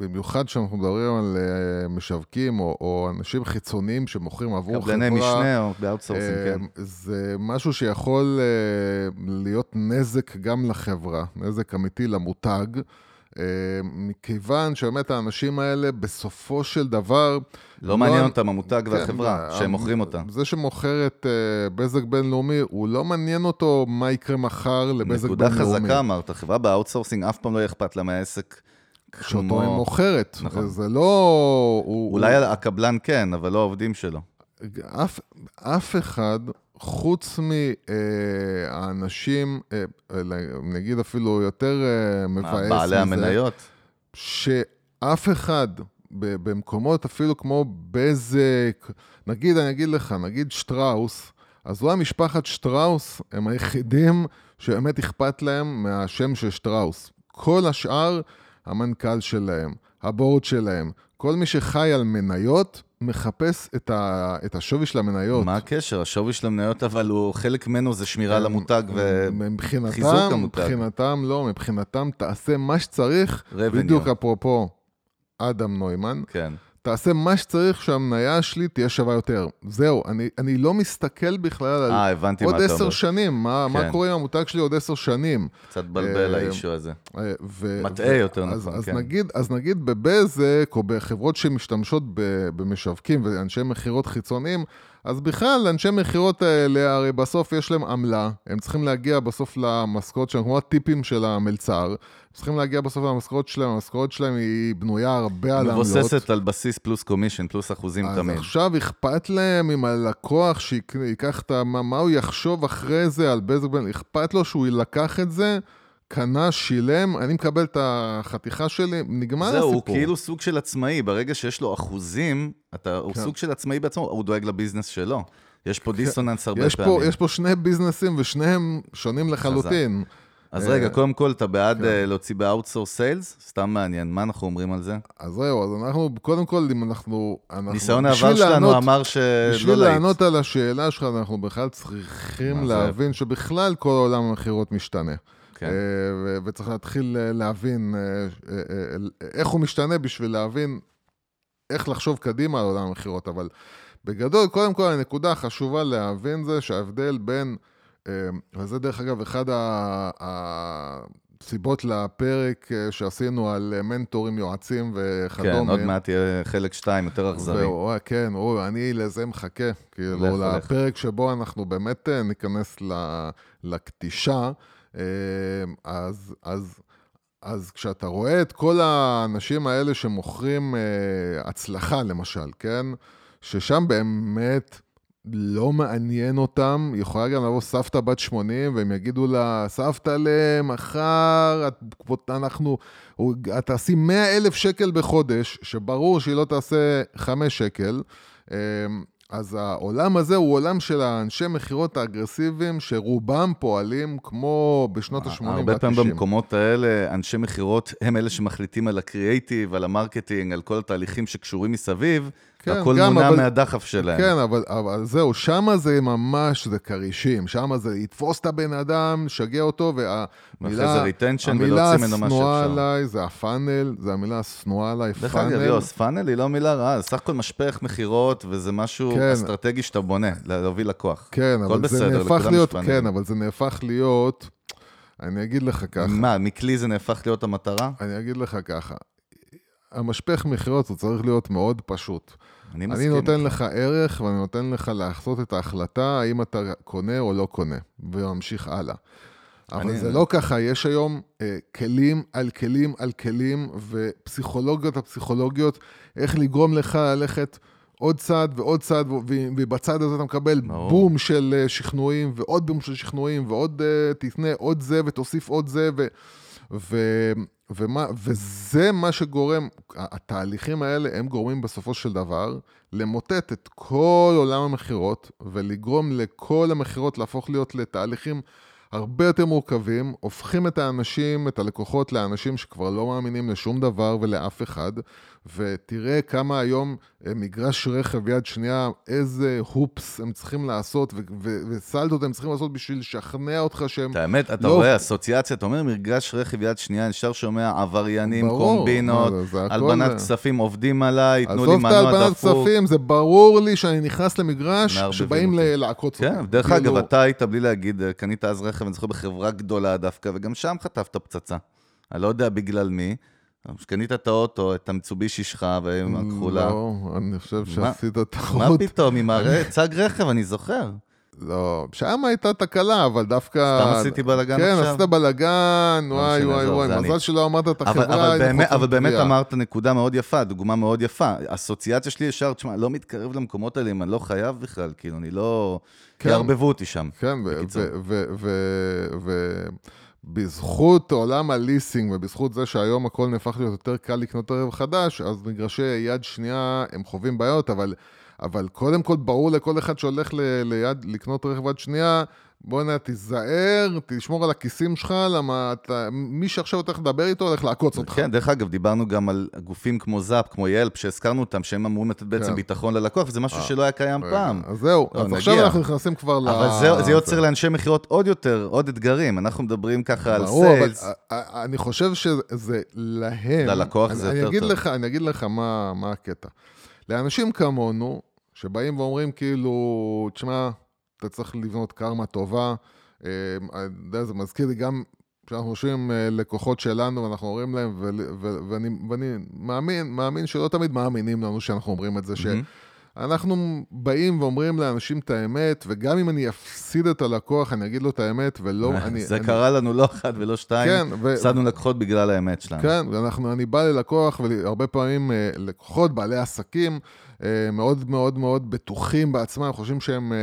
במיוחד כשאנחנו מדברים על אה, משווקים או, או אנשים חיצוניים שמוכרים עבור חברה. קבלני משנה או ב-outsourcing, אה, כן. זה משהו שיכול אה, להיות נזק גם לחברה, נזק אמיתי למותג, מכיוון שבאמת האנשים האלה בסופו של דבר... לא מעניין לא- אותם המותג כן, והחברה, שהם מוכרים אותה. זה שמוכר את אה, בזק בינלאומי, הוא לא מעניין אותו מה יקרה מחר לבזק נקודה בינלאומי. חזקה אמרת, חברה ב-outsourcing אף פעם לא יהיה אכפת לה מהעסק. שאותו היא מוכרת. נכון. זה לא... הוא- אולי הקבלן כן, אבל לא העובדים שלו. אף, אף אחד, חוץ מהאנשים, נגיד אפילו יותר אה, מבאס מזה, בעלי המניות. שאף אחד במקומות אפילו כמו בזק, נגיד, אני אגיד לך, נגיד שטראוס, אז אולי משפחת שטראוס הם היחידים שבאמת אכפת להם מהשם של שטראוס. כל השאר המנכ"ל שלהם, הבורד שלהם, כל מי שחי על מניות, מחפש את, ה, את השווי של המניות. מה הקשר? השווי של המניות, אבל הוא, חלק ממנו זה שמירה על המותג וחיזוק המותג. מבחינתם, לא, מבחינתם תעשה מה שצריך, Revenue. בדיוק אפרופו אדם נוימן. כן. תעשה מה שצריך שהמניה שלי תהיה שווה יותר. זהו, אני, אני לא מסתכל בכלל על אה, הבנתי מה עוד עשר אומר. שנים, מה, כן. מה קורה עם המותג שלי עוד עשר שנים. קצת בלבל אה, האישו הזה. אה, ו- מטעה ו- יותר אז, נכון, אז כן. נגיד, אז נגיד בבזק, או בחברות שמשתמשות במשווקים ואנשי מכירות חיצוניים, אז בכלל, אנשי מכירות האלה, הרי בסוף יש להם עמלה, הם צריכים להגיע בסוף למשכורת שלהם, כמו הטיפים של המלצר, צריכים להגיע בסוף למשכורת שלהם, המשכורת שלהם היא בנויה הרבה על עמלות. מבוססת על בסיס פלוס קומישן, פלוס אחוזים אז תמיד. עכשיו אכפת להם אם הלקוח שיקח את ה... מה, הוא יחשוב אחרי זה על בזק בן... אכפת לו שהוא לקח את זה, קנה, שילם, אני מקבל את החתיכה שלי, נגמר זהו, הסיפור. הוא כאילו סוג של עצמאי, ברגע שיש לו אחוזים, אתה, הוא כן. סוג של עצמאי בעצמו, הוא דואג לביזנס שלו. יש פה דיסוננס הרבה יש פעמים. פה, יש פה שני ביזנסים ושניהם שונים לחלוטין. אז אה, רגע, קודם כל, אתה בעד כן. אה, להוציא ב-outsource סיילס? סתם מעניין, מה אנחנו אומרים על זה? אז זהו, אז אנחנו, קודם כל, אם אנחנו... אנחנו ניסיון העבר שלנו לענות- אמר שלא בשביל להיט. לענות על השאלה שלך, אנחנו בכלל צריכים מה זה? להבין שבכלל כל עולם המכירות משתנה. כן. אה, וצריך להתחיל אה, להבין אה, איך הוא משתנה בשביל להבין איך לחשוב קדימה על עולם המכירות. אבל בגדול, קודם כל, הנקודה החשובה להבין זה שההבדל בין, וזה דרך אגב אחד הסיבות לפרק שעשינו על מנטורים, יועצים וכדומה. כן, עוד מעט יהיה חלק 2 יותר אכזרי. כן, הוא, אני לזה מחכה, כאילו. לפרק שבו אנחנו באמת ניכנס לקטישה, אז, אז, אז כשאתה רואה את כל האנשים האלה שמוכרים אה, הצלחה, למשל, כן? ששם באמת לא מעניין אותם, יכולה גם לבוא סבתא בת 80, והם יגידו לה, סבתא למחר, את, אנחנו, את תעשי 100 אלף שקל בחודש, שברור שהיא לא תעשה 5 שקל. אז העולם הזה הוא עולם של האנשי מכירות האגרסיביים, שרובם פועלים כמו בשנות ה-80 וה-90. הרבה פעמים במקומות האלה, אנשי מכירות הם אלה שמחליטים על ה-creative, על ה-marketing, על כל התהליכים שקשורים מסביב, כן, והכל גם, מונע אבל- מהדחף שלהם. כן, אבל, אבל זהו, שמה זה ממש, זה כרישים. שמה זה יתפוס את הבן אדם, שגע אותו, ואחרי והמילה... זה retention המילה ולהוציא ממנו מה השנואה שאפשר. עליי זה ה-funnel, זה המילה השנואה עליי, דרך אגב, funnel. יוס, פאנל היא לא מילה רעה, זה סך הכל משפך מכירות, וזה משהו כן. אסטרטגי שאתה בונה, להוביל לקוח. כן, הכל אבל זה בסדר, נהפך להיות, יש פאנל. כן, אבל זה נהפך להיות, אני אגיד לך ככה, מה, מכלי זה נהפך להיות המטרה? אני אגיד לך ככה, המשפך מכירות הוא צריך להיות מאוד פשוט. אני אני מסכים. נותן איתך. לך ערך ואני נותן לך לעשות את ההחלטה האם אתה קונה או לא קונה, וממשיך הלאה. אבל אני- זה לא ככה, יש היום אה, כלים על כלים על כלים, ופסיכולוגיות על פסיכולוגיות, איך לגרום לך ללכת עוד צעד ועוד צעד, ו- ובצד הזה אתה מקבל ברור. בום של אה, שכנועים, ועוד בום של שכנועים, ועוד אה, תתנה עוד זה ותוסיף עוד זה, ו... ו... ומה, וזה מה שגורם, התהליכים האלה הם גורמים בסופו של דבר למוטט את כל עולם המכירות ולגרום לכל המכירות להפוך להיות לתהליכים הרבה יותר מורכבים, הופכים את האנשים, את הלקוחות, לאנשים שכבר לא מאמינים לשום דבר ולאף אחד, ותראה כמה היום אה, מגרש רכב יד שנייה, איזה הופס הם צריכים לעשות, ו- ו- וסלטות הם צריכים לעשות בשביל לשכנע אותך שהם... את האמת, אתה לא. רואה אסוציאציה, אתה אומר מרגש רכב יד שנייה, ישר שומע עבריינים, ברור, קומבינות, הלבנת כספים, עובדים עליי, ייתנו לי עזוב את מנוע ההלבנת דפוק. כספים, זה ברור לי שאני נכנס למגרש שבאים לעקוץ אותי. כן, דרך כאילו, אגב, אתה היית, בלי להגיד, אה, קנית אז רכב, אני זוכר, בחברה גדולה דווקא, וגם שם חטפת פצצה. אני לא יודע בגלל מי. כשקנית את האוטו, את המיצובישי שלך, ועם הכחולה. לא, אני חושב מה- שעשית מה טעות. פתאום, עם הר- צג רכב, אני זוכר. לא, שם הייתה תקלה, אבל דווקא... סתם עשיתי בלאגן כן, עכשיו? עשית בלאגן, לא וואי וואי וואי, מזל. שלא אמרת את אבל, החברה. אבל, היינו באמת, אבל באמת. אמרת נקודה מאוד יפה, דוגמה מאוד יפה. אסוציאציה שלי ישר, תשמע, לא מתקרב למקומות האלה אם אני לא חייב בכלל, כאילו, אני לא... כן. יערבבו אותי שם. כן, ו- ובזכות עולם הליסינג ובזכות זה שהיום הכל נהפך להיות יותר קל לקנות רכב חדש, אז מגרשי יד שנייה הם חווים בעיות, אבל, אבל קודם כל ברור לכל אחד שהולך ליד לקנות רכב יד שנייה, בוא'נה, תיזהר, תשמור על הכיסים שלך, למה אתה, מי שעכשיו הולך לדבר איתו הולך לעקוץ אותך. כן, דרך אגב, דיברנו גם על גופים כמו זאפ, כמו ילפ, שהזכרנו אותם, שהם אמורים לתת בעצם כן. ביטחון ללקוח, וזה משהו אה, שלא היה קיים רגע, פעם. אז זהו, לא, אז עכשיו נגיע. אנחנו נכנסים כבר ל... אבל זה, זה יוצר לאנשי מכירות עוד יותר, עוד אתגרים. אנחנו מדברים ככה על אבל סיילס. א- א- אני חושב שזה להם... ללקוח אני- זה אני יותר אגיד טוב. לך, אני אגיד לך מה, מה הקטע. לאנשים כמונו, שבאים ואומרים כאילו, תשמע, אתה צריך לבנות קרמה טובה, אה, אני יודע, זה מזכיר לי גם כשאנחנו יושבים עם אה, לקוחות שלנו, ואנחנו אומרים להם, ו- ו- ואני, ואני מאמין, מאמין שלא תמיד מאמינים לנו שאנחנו אומרים את זה, ש... מהמם. אנחנו באים ואומרים לאנשים את האמת, וגם אם אני אפסיד את הלקוח, אני אגיד לו את האמת, ולא... אני, זה אני, קרה לנו לא אחת ולא שתיים. כן, ו- הפסדנו לקוחות בגלל האמת שלנו. כן, ואנחנו, אני בא ללקוח, והרבה פעמים אה, לקוחות, בעלי עסקים, מאוד מאוד מאוד בטוחים בעצמם, חושבים שהם, אה,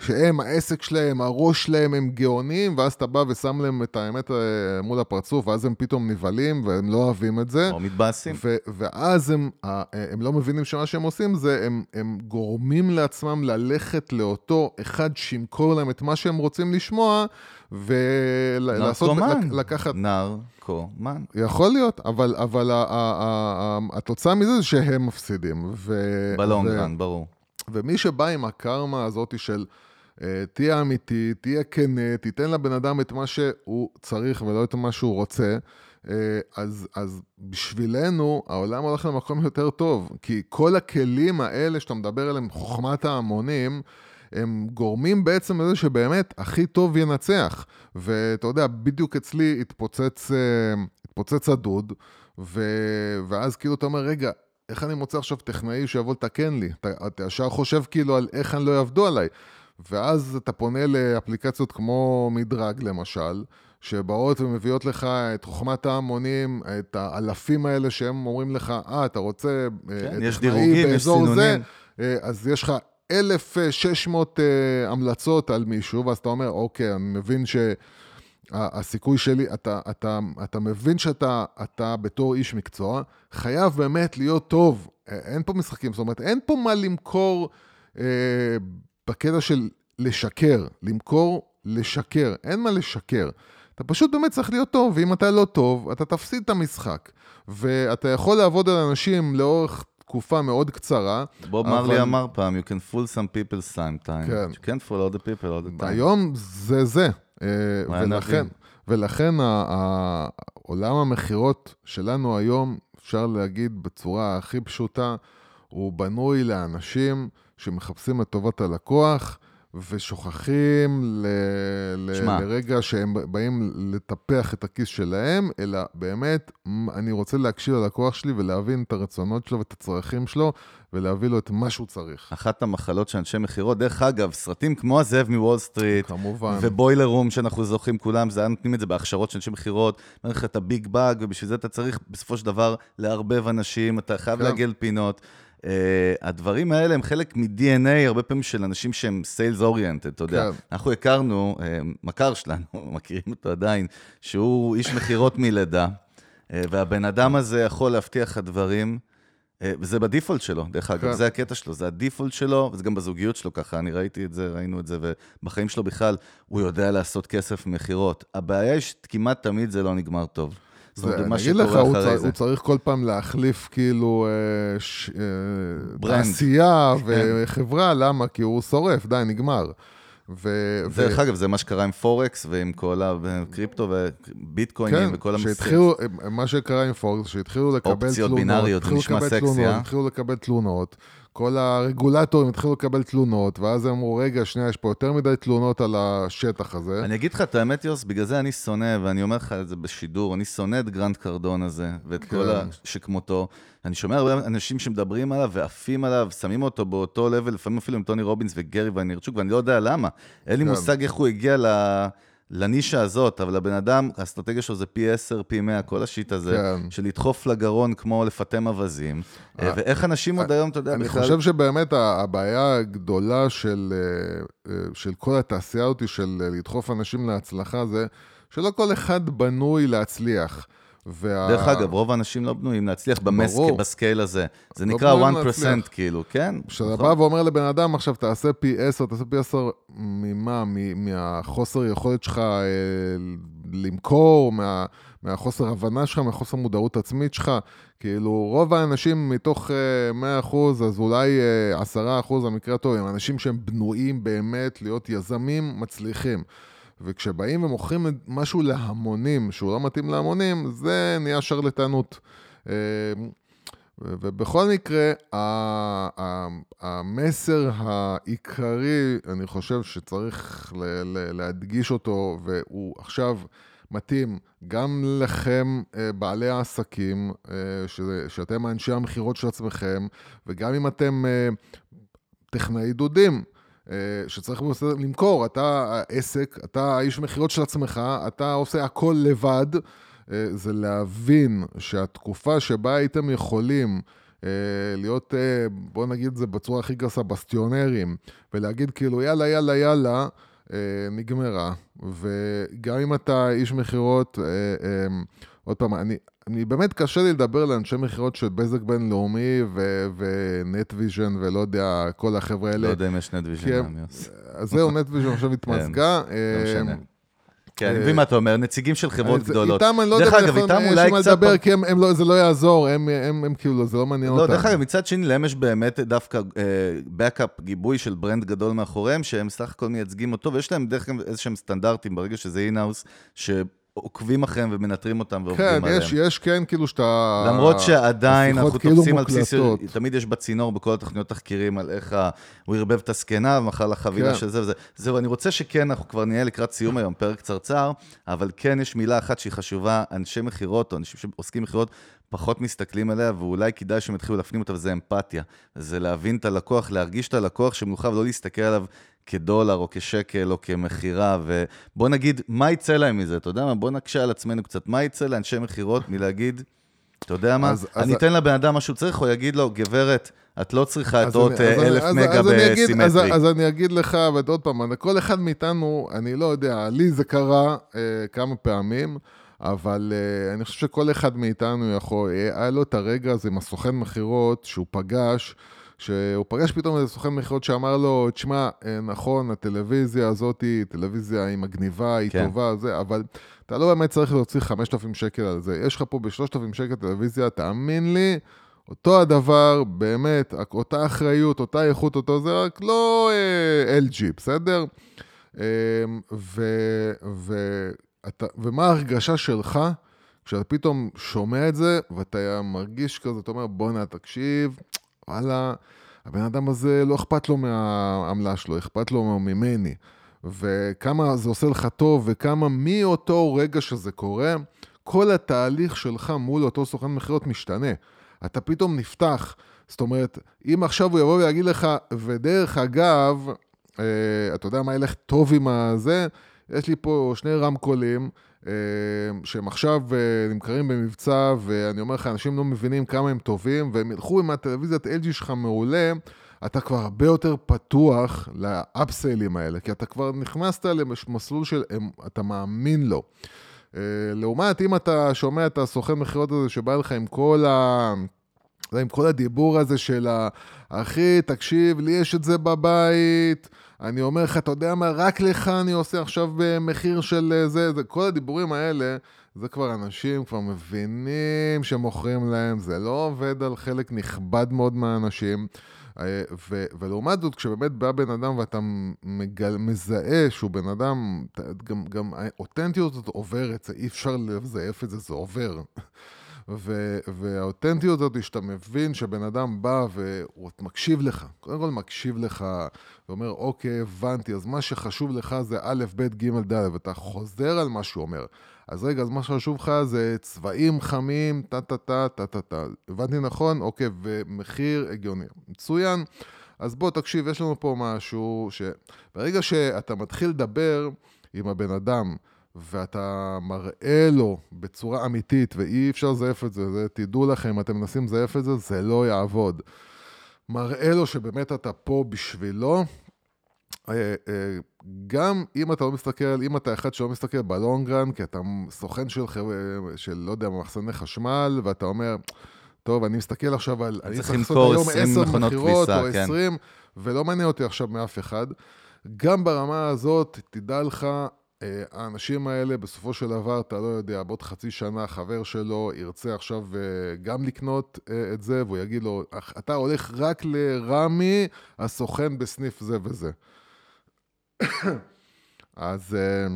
שהם, העסק שלהם, הראש שלהם, הם גאונים, ואז אתה בא ושם להם את האמת אה, מול הפרצוף, ואז הם פתאום נבהלים, והם לא אוהבים את זה. או מתבאסים. ו- ואז הם, אה, הם לא מבינים שמה שהם עושים זה, הם, הם גורמים לעצמם ללכת לאותו אחד שימכור להם את מה שהם רוצים לשמוע, ולעשות, נרקומן. לקחת נרקומן. יכול להיות, אבל, אבל ה- ה- ה- התוצאה מזה זה שהם מפסידים. ו- בלונגרן, ברור. ומי שבא עם הקרמה הזאת של תהיה אמיתי, תהיה כנה, תיתן לבן אדם את מה שהוא צריך ולא את מה שהוא רוצה, אה, אז, אז בשבילנו העולם הולך למקום יותר טוב. כי כל הכלים האלה שאתה מדבר עליהם, חוכמת ההמונים, הם גורמים בעצם לזה שבאמת הכי טוב ינצח. ואתה יודע, בדיוק אצלי התפוצץ, אה, התפוצץ הדוד, ו... ואז כאילו אתה אומר, רגע, איך אני מוצא עכשיו טכנאי שיבוא לתקן לי? אתה, אתה ישר חושב כאילו על איך הם לא יעבדו עליי. ואז אתה פונה לאפליקציות כמו מדרג למשל, שבאות ומביאות לך את חוכמת ההמונים, את האלפים האלה שהם אומרים לך, אה, אתה רוצה אה, כן, יש דירוגים, יש באזור זה, סינונים. אה, אז יש לך 1,600 אה, המלצות על מישהו, ואז אתה אומר, אוקיי, אני מבין שהסיכוי שלי, אתה, אתה, אתה מבין שאתה אתה בתור איש מקצוע, חייב באמת להיות טוב. אין פה משחקים, זאת אומרת, אין פה מה למכור אה, בקטע של לשקר. למכור, לשקר. אין מה לשקר. אתה פשוט באמת צריך להיות טוב, ואם אתה לא טוב, אתה תפסיד את המשחק. ואתה יכול לעבוד על אנשים לאורך תקופה מאוד קצרה. בוב אבל- מרלי אמר פעם, you can fool some people sometimes. כן. You can't fool all the people all the time. היום זה זה. אה, ולכן. ולכן עולם המכירות שלנו היום, אפשר להגיד בצורה הכי פשוטה, הוא בנוי לאנשים שמחפשים את טובת הלקוח. ושוכחים ל... ל... לרגע שהם באים לטפח את הכיס שלהם, אלא באמת, אני רוצה להקשיב ללקוח שלי ולהבין את הרצונות שלו ואת הצרכים שלו, ולהביא לו את מה שהוא צריך. אחת המחלות של אנשי מכירות, דרך אגב, סרטים כמו הזאב מוול סטריט, כמובן. ו Boiler Room שאנחנו זוכרים כולם, זה היה נותנים את זה בהכשרות של אנשי מכירות, אומר לך את ה big bucks, ובשביל זה אתה צריך בסופו של דבר לערבב אנשים, אתה חייב כן. להגיע לפינות. Uh, הדברים האלה הם חלק מ-DNA, הרבה פעמים של אנשים שהם sales oriented, אתה יודע. כן. אנחנו הכרנו, uh, מכר שלנו, מכירים אותו עדיין, שהוא איש מכירות מלידה, uh, והבן אדם הזה יכול להבטיח לך דברים. וזה בדיפולט שלו, דרך אגב, כן. זה הקטע שלו, זה הדיפולט שלו, וזה גם בזוגיות שלו ככה, אני ראיתי את זה, ראינו את זה, ובחיים שלו בכלל, הוא יודע לעשות כסף ממכירות. הבעיה היא שכמעט תמיד זה לא נגמר טוב. זה, אני אגיד לך, הוא, צר. הוא צריך כל פעם להחליף כאילו אה, ש, אה. תעשייה כן. וחברה, למה? כי הוא שורף, די, נגמר. ו, דרך אגב, זה מה שקרה עם פורקס ועם כל הקריפטו וביטקוינים כן, וכל המשחק. שהתחילו, מה שקרה עם פורקס, שהתחילו לקבל אופציות תלונות, בינאריות, זה נשמע סקסי, אה? התחילו לקבל תלונות, כל הרגולטורים התחילו לקבל תלונות, ואז הם אמרו, רגע, שנייה, יש פה יותר מדי תלונות על השטח הזה. אני אגיד לך את האמת, יוס, בגלל זה אני שונא, ואני אומר לך את זה בשידור, אני שונא את גרנט קרדון הזה, ואת כן. כל. שכמותו. אני שומע הרבה אנשים שמדברים עליו ועפים עליו, שמים אותו באותו לבל, לפעמים אפילו עם טוני רובינס וגרי ויינירצ'וק, ואני לא יודע למה. אין לי כן. מושג איך הוא הגיע ל... לנישה הזאת, אבל הבן אדם, האסטרטגיה שלו זה פי 10, פי 100, כל השיט הזה, כן. של לדחוף לגרון כמו לפטם אווזים. אה, ואיך אנשים עוד היום, אתה יודע, אני בכלל... חושב שבאמת הבעיה הגדולה של, אה, אה, של כל התעשייה אותי, של אה, לדחוף אנשים להצלחה, זה שלא כל אחד בנוי להצליח. וה... דרך אגב, רוב האנשים לא בנויים להצליח במסק. בסקייל הזה. זה לא נקרא בנויים 1% להצליח. כאילו, כן? כשאתה נכון. בא ואומר לבן אדם, עכשיו תעשה פי עשר, תעשה פי עשר ממה? מ- מהחוסר יכולת שלך אה, למכור, מה, מהחוסר הבנה שלך, מהחוסר מודעות עצמית שלך. כאילו, רוב האנשים מתוך אה, 100%, אז אולי אה, 10% במקרה הטוב, הם אנשים שהם בנויים באמת להיות יזמים מצליחים. וכשבאים ומוכרים משהו להמונים, שהוא לא מתאים להמונים, זה נהיה שרלטנות. אה, ובכל מקרה, המסר העיקרי, אני חושב שצריך להדגיש אותו, והוא עכשיו מתאים גם לכם, אה, בעלי העסקים, אה, שאתם אנשי המכירות של עצמכם, וגם אם אתם טכנאי דודים. אה, שצריך למכור, אתה העסק, אתה האיש מכירות של עצמך, אתה עושה הכל לבד, אה, זה להבין שהתקופה שבה הייתם יכולים אה, להיות, בוא נגיד את זה בצורה הכי גסה, בסטיונרים, ולהגיד כאילו יאללה, יאללה, יאללה, נגמרה. וגם אם אתה איש מכירות, עוד פעם, אני, אני באמת קשה לי לדבר לאנשי מכירות של בזק בינלאומי ו- ונטוויז'ן ולא יודע, כל החבר'ה האלה. לא יודע אם יש נטוויז'ן גם, יוס. אז זהו, נטוויז'ן עכשיו התמזגה. לא אה, משנה. כן, אני אה, מבין מה אתה אומר, נציגים של חברות גדולות. איתם אני לא דרך יודע, אגב, יכול- איתם יש מה. לדבר, כי לא- זה לא יעזור, הם- כאילו, זה לא מעניין לא, אותם. דרך אגב, מצד שני, להם יש באמת דווקא backup, גיבוי של brand גדול מאחוריהם, שהם סך הכל מייצגים אותו, ויש להם דרך אגב איזה שהם סטנדרטים, ברגע שזה in-house, שעוקבים אחריהם ומנטרים אותם ועובדים כן, עליהם. יש, יש כן, כאילו שאתה... למרות שעדיין אנחנו כאילו תופסים על בסיס, מוקלטות. תמיד יש בצינור בכל התוכניות תחקירים על איך ה- הוא ערבב את הזקנה ומכר לה חבילה כן. של זה וזה. זהו, אני רוצה שכן, אנחנו כבר נהיה לקראת סיום היום, פרק קצרצר, אבל כן יש מילה אחת שהיא חשובה, אנשי מכירות או אנשים שעוסקים במכירות פחות מסתכלים עליה, ואולי כדאי שהם יתחילו להפנים אותה, וזה אמפתיה. זה להבין את הלקוח, להרגיש את הלקוח שמנוחה ולא להסתכל עליו כדולר או כשקל או כמכירה, ובוא נגיד, מה יצא להם מזה? אתה יודע מה? בוא נקשה על עצמנו קצת. מה יצא לאנשי מכירות מלהגיד, אתה יודע מה? אז- אז- אני אתן לבן אדם מה שהוא צריך, או יגיד לו, גברת, את לא צריכה את אז עוד אני- אז אה, אני- אלף אז- מגה אז אגיד- אז- בסימטרי. אז אני אגיד לך, ועוד פעם, כל אחד מאיתנו, אני לא יודע, לי זה קרה אה, כמה פעמים, אבל אה, אני חושב שכל אחד מאיתנו יכול, אה, היה לו את הרגע הזה עם הסוכן מכירות שהוא פגש, שהוא פגש פתאום איזה סוכן מכירות שאמר לו, תשמע, אה, נכון, הטלוויזיה הזאת היא טלוויזיה היא מגניבה, היא כן. טובה, זה, אבל אתה לא באמת צריך להוציא 5,000 שקל על זה. יש לך פה ב-3,000 שקל טלוויזיה, תאמין לי, אותו הדבר, באמת, אותה אחריות, אותה איכות, אותו זה, רק לא אה, LG, בסדר? אה, ו, ו, אתה, ומה ההרגשה שלך כשאתה פתאום שומע את זה, ואתה מרגיש כזה, אתה אומר, בואנה, תקשיב, וואלה, הבן אדם הזה לא אכפת לו מהעמלה שלו, אכפת לו ממני. וכמה זה עושה לך טוב, וכמה מאותו רגע שזה קורה, כל התהליך שלך מול אותו סוכן מכירות משתנה. אתה פתאום נפתח. זאת אומרת, אם עכשיו הוא יבוא ויגיד לך, ודרך אגב, אה, אתה יודע מה ילך טוב עם הזה? יש לי פה שני רמקולים. אה, שהם עכשיו אה, נמכרים במבצע, ואני אומר לך, אנשים לא מבינים כמה הם טובים, והם ילכו עם הטלוויזיית LG שלך מעולה, אתה כבר הרבה יותר פתוח לאפסיילים האלה, כי אתה כבר נכנסת למסלול של, אתה מאמין לו. אה, לעומת אם אתה שומע את הסוכן מכירות הזה שבא לך עם כל ה... עם כל הדיבור הזה של ה... אחי, תקשיב, לי יש את זה בבית, אני אומר לך, אתה יודע מה, רק לך אני עושה עכשיו אה, מחיר של אה, זה, זה, כל הדיבורים האלה, זה כבר אנשים כבר מבינים שמוכרים להם, זה לא עובד על חלק נכבד מאוד מהאנשים. אה, ו- ולעומת זאת, כשבאמת בא בן אדם ואתה מגל, מזהה שהוא בן אדם, גם, גם האותנטיות הזאת עוברת, אי אפשר לזייף את זה, זה עובר. ו- והאותנטיות הזאת, שאתה מבין שבן אדם בא והוא מקשיב לך, קודם כל מקשיב לך, ואומר, אוקיי, הבנתי, אז מה שחשוב לך זה א', ב', ג', ד', ואתה חוזר על מה שהוא אומר. אז רגע, אז מה שחשוב לך זה צבעים חמים, טה-טה-טה, טה-טה-טה. הבנתי נכון? אוקיי, ומחיר הגיוני. מצוין. אז בוא, תקשיב, יש לנו פה משהו שברגע שאתה מתחיל לדבר עם הבן אדם, ואתה מראה לו בצורה אמיתית, ואי אפשר לזייף את זה, זה, תדעו לכם, אתם מנסים לזייף את זה, זה לא יעבוד. מראה לו שבאמת אתה פה בשבילו, אה, אה, גם אם אתה לא מסתכל, אם אתה אחד שלא מסתכל בלונגרן, כי אתה סוכן של, של לא יודע, מחסני חשמל, ואתה אומר, טוב, אני מסתכל עכשיו על... אני צריך למכור היום 20 10 מכונות כביסה, כן. 20, ולא מעניין אותי עכשיו מאף אחד. גם ברמה הזאת, תדע לך, האנשים האלה, בסופו של דבר, אתה לא יודע, בעוד חצי שנה חבר שלו ירצה עכשיו אה, גם לקנות אה, את זה, והוא יגיד לו, "אך, אתה הולך רק לרמי, הסוכן בסניף זה וזה. אז, אה,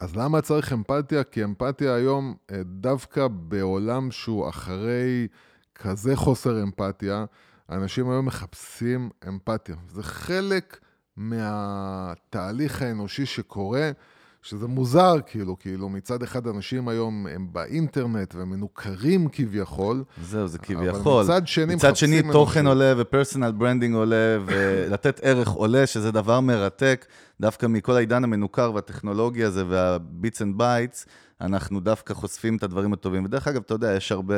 אז למה צריך אמפתיה? כי אמפתיה היום, דווקא בעולם שהוא אחרי כזה חוסר אמפתיה, אנשים היום מחפשים אמפתיה. זה חלק מהתהליך האנושי שקורה, שזה מוזר, כאילו, כאילו מצד אחד אנשים היום הם באינטרנט והם מנוכרים כביכול, זהו, זה אבל כביכול. מצד שני מצד שני, תוכן. עולה ו personal branding עולה, ולתת ערך עולה, שזה דבר מרתק. דווקא מכל העידן המנוכר והטכנולוגי הזה וה bits and bytes, אנחנו דווקא חושפים את הדברים הטובים. ודרך אגב, אתה יודע, יש הרבה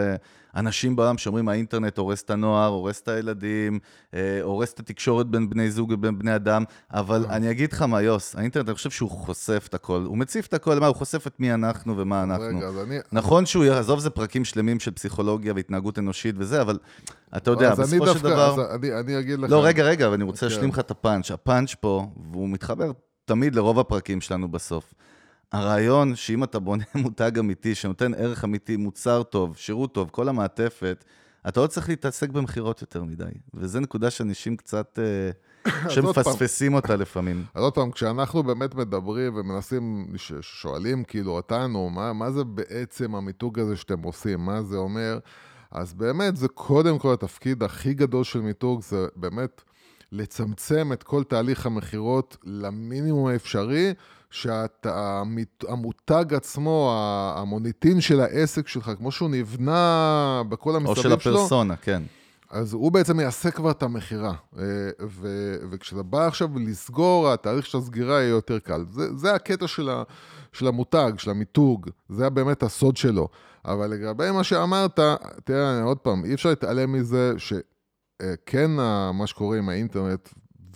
אנשים בעולם שאומרים, האינטרנט הורס את הנוער, הורס את הילדים, אה, הורס את התקשורת בין בני זוג ובין בני אדם, אבל אני אגיד לך מה, יוס, האינטרנט, אני חושב שהוא חושף את הכל. הוא מציף את הכל, מה, הוא חושף את מי אנחנו ומה אנחנו. רגע, אז אני... נכון שהוא יעזוב זה פרקים שלמים של פסיכולוגיה והתנהגות אנושית וזה, אבל אתה יודע, בסופו של דווקא- דבר... אז אני, אני אגיד לך... לא, רגע, רגע, אבל אני רוצה כן. להשלים לך את הפאנץ'. הפאנץ' פה, והוא מתחבר תמיד לרוב הפרקים שלנו בסוף. הרעיון שאם אתה בונה מותג אמיתי, שנותן ערך אמיתי, מוצר טוב, שירות טוב, כל המעטפת, אתה לא צריך להתעסק במכירות יותר מדי. וזו נקודה שאנשים קצת... אה. שמפספסים אותה לפעמים. אז עוד פעם, כשאנחנו באמת מדברים ומנסים, שואלים כאילו אותנו, מה, מה זה בעצם המיתוג הזה שאתם עושים, מה זה אומר, אז באמת זה קודם כל התפקיד הכי גדול של מיתוג, זה באמת לצמצם את כל תהליך המכירות למינימום האפשרי, שהמותג עצמו, המוניטין של העסק שלך, כמו שהוא נבנה בכל או המסביב של שלו, הפרסונה, כן. אז הוא בעצם יעשה כבר את המכירה. אה, ו- וכשאתה בא עכשיו לסגור, התהליך של הסגירה יהיה יותר קל. זה, זה הקטע של, ה- של המותג, של המיתוג, זה באמת הסוד שלו. אבל לגבי מה שאמרת, תראה, עוד פעם, אי אפשר להתעלם מזה שכן מה שקורה עם האינטרנט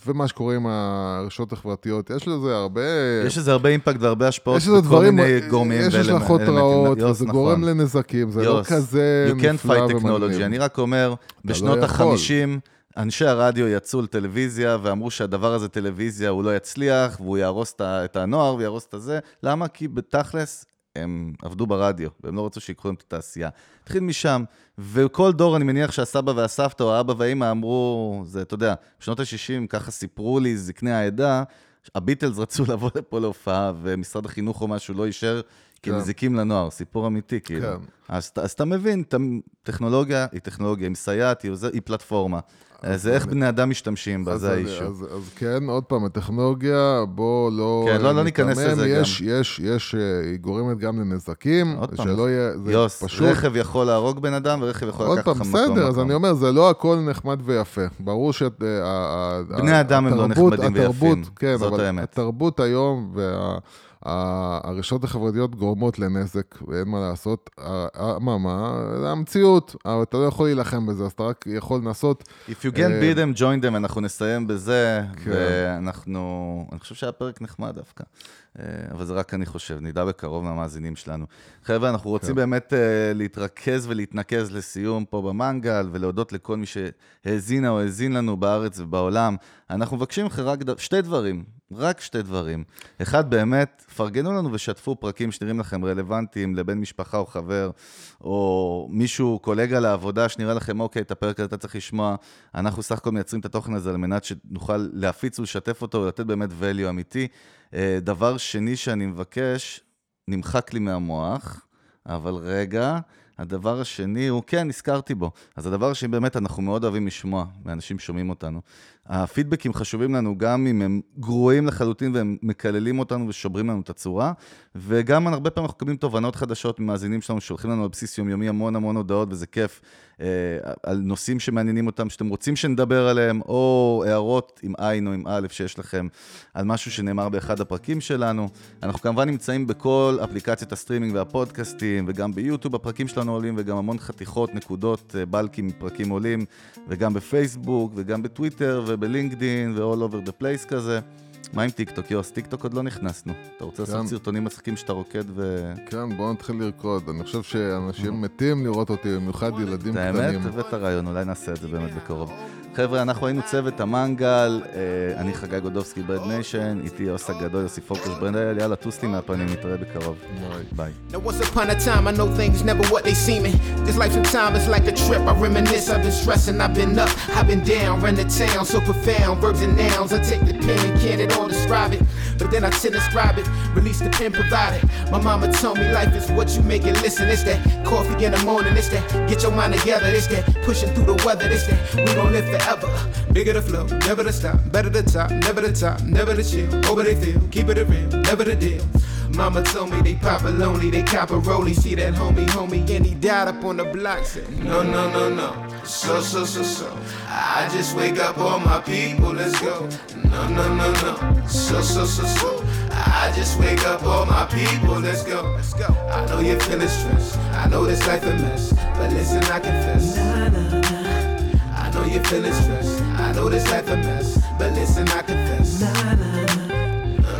ומה שקורה עם הרשתות החברתיות, יש לזה הרבה... יש לזה הרבה אימפקט והרבה השפעות בכל דברים, מיני גורמים יש השלכות. רעות, וזה נכון. גורם לנזקים, זה לא יוס, כזה You can נפלא fight ומגניב. technology. אני רק אומר, בשנות לא יכול. ה-50, אנשי הרדיו יצאו לטלוויזיה ואמרו שהדבר הזה טלוויזיה, הוא לא יצליח, והוא יהרוס את הנוער ויהרוס את הזה. למה? כי בתכלס, הם עבדו ברדיו, והם לא רצו שיקחו להם את התעשייה. התחיל משם, וכל דור, אני מניח שהסבא והסבתא או האבא והאמא אמרו, זה, אתה יודע, בשנות ה-60, ככה סיפרו לי זקני העדה, הביטלס רצו לבוא לפה להופעה, ומשרד החינוך או משהו לא אישר, כי כן. מזיקים לנוער, סיפור אמיתי, כאילו. כן. אז, אז אתה מבין, טכנולוגיה היא טכנולוגיה, היא מסייעת, היא, היא פלטפורמה. זה איך בני אדם משתמשים בה, אז זה האישו. אז, אז כן, עוד פעם, הטכנולוגיה, בוא לא... כן, לא- לא ניכנס לזה יש, יש, יש, אה, היא גורמת גם לנזקים, עוד פעם, שלא יהיה, זה יוס, פשוט... רכב יכול להרוג בן אדם ורכב יכול עוד לקחת פעם, לך מקום. בסדר, אז. אני אומר, זה לא הכל נחמד ויפה. ברור שאת... אה, בני אדם הם לא נחמדים ויפים, כן, זאת האמת. התרבות היום והרשתות החברתיות גורמות לנזק, ואין מה לעשות. אממה, זה המציאות, אבל אתה לא יכול להילחם בזה, אז אתה רק יכול לנסות... If you can אה, beat them, join them, אנחנו נסיים בזה, כן. ואנחנו... אני חושב שהיה פרק נחמד דווקא. אה, אבל זה רק אני חושב, נדע בקרוב מהמאזינים שלנו. חבר'ה, אנחנו רוצים כן. באמת אה, להתרכז ולהתנקז לסיום פה במנגל, ולהודות לכל מי שהאזינה או האזין לנו בארץ ובעולם. אנחנו מבקשים מכם רק שתי דברים, רק שתי דברים. אחד, באמת, פרגנו לנו ושתפו פרקים שנראים לכם רלוונטיים לבן משפחה או חבר, או מישהו, קולגה לעבודה, שנראה לכם, אוקיי, את הפרק הזה אתה צריך לשמוע. אנחנו סך הכל מייצרים את התוכן הזה על מנת שנוכל להפיץ ולשתף אותו ולתת באמת value אמיתי. אה, דבר שני שאני מבקש, נמחק לי מהמוח, אבל רגע, הדבר השני הוא, כן, נזכרתי בו. אז הדבר השני, באמת, אנחנו מאוד אוהבים לשמוע מאנשים שומעים אותנו. הפידבקים חשובים לנו גם אם הם גרועים לחלוטין והם מקללים אותנו ושוברים לנו את הצורה, וגם הרבה פעמים אנחנו מקבלים תובנות חדשות ממאזינים שלנו, שולחים לנו על בסיס יומיומי המון המון הודעות, וזה כיף, אה, על נושאים שמעניינים אותם, שאתם רוצים שנדבר עליהם, או הערות עם עין או עם א' שיש לכם על משהו שנאמר באחד הפרקים שלנו. אנחנו כמובן נמצאים בכל אפליקציות הסטרימינג והפודקאסטים, וגם ביוטיוב הפרקים שלנו עולים, וגם המון חתיכות, נקודות, אה, בלקים מפרקים עולים, וגם בפייסבוק, וגם בטוויטר, ובלינקדין, ו-all over the place כזה. מה עם טיקטוק, יוס? טיקטוק עוד לא נכנסנו. אתה רוצה לעשות כן. סרטונים מצחיקים שאתה רוקד ו... כן, בואו נתחיל לרקוד. אני חושב שאנשים מתים לראות אותי, במיוחד ילדים את האמת, קטנים. הבאת רעיון, אולי נעשה את זה באמת בקרוב. חבר'ה, אנחנו היינו צוות המנגל, אה, אני חגי גודובסקי ברד ניישן, איתי יוס הגדול, יוסי פוקוס ברנדל, יאללה, טוס לי מהפנים, נתראה בקרוב. ביי. ביי. Now once upon a time, I know things never what they seeming. This life in time is like a trip. I reminisce. I've been stressing. I've been up. I've been down. Run the town so profound. Verbs and nouns. I take the pen and can't it all describe it. But then I transcribe it. Release the pen provided. My mama told me life is what you make it listen. It's that coffee in the morning. It's that get your mind together. It's that pushing through the weather. It's that we gon' live forever. Bigger the flow, never to stop. Better the top, never the top, never to chill. Over they feel, keep it a real, never the deal. Mama told me they pop a lonely, they cop a rollie. See that homie, homie, and he died up on the block. Said, no, no, no, no. So, so, so, so. I just wake up all my people, let's go. No, no, no, no. So, so, so, so. I just wake up all my people, let's go. Let's go. I know you're feeling stressed. I know this life a mess. But listen, I confess. Know you're feeling stressed. I know this life a mess. But listen, I confess. No,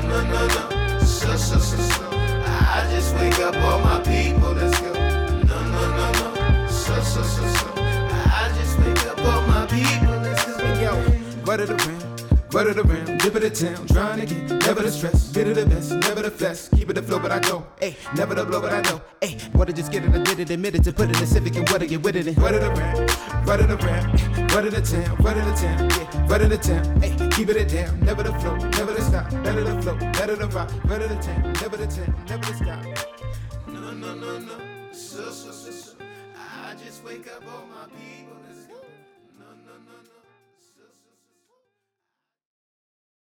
no, no, no. So, so, so, so. I just wake up all my people. Let's go. No, no, no, no. So, so, so, so. I just wake up all my people. Let's go. Yo, butter the rim. Butter the rim, dip of the town, trying to get never the stress, bit of the best, never the flex, keep it the flow, but I go, ayy, never the blow, but I know, ayy, what to just get it, I did it, admit it, to put it in civic and what to get with it, and butter the rim, butter the rim, butter the town, butter the town, yeah, butter the town, ayy, keep it down, never the flow, never the stop, better the flow, better the rock, better the town, never the town, never the stop. No, no, no, no, so, so, so, so, I just wake up all my people,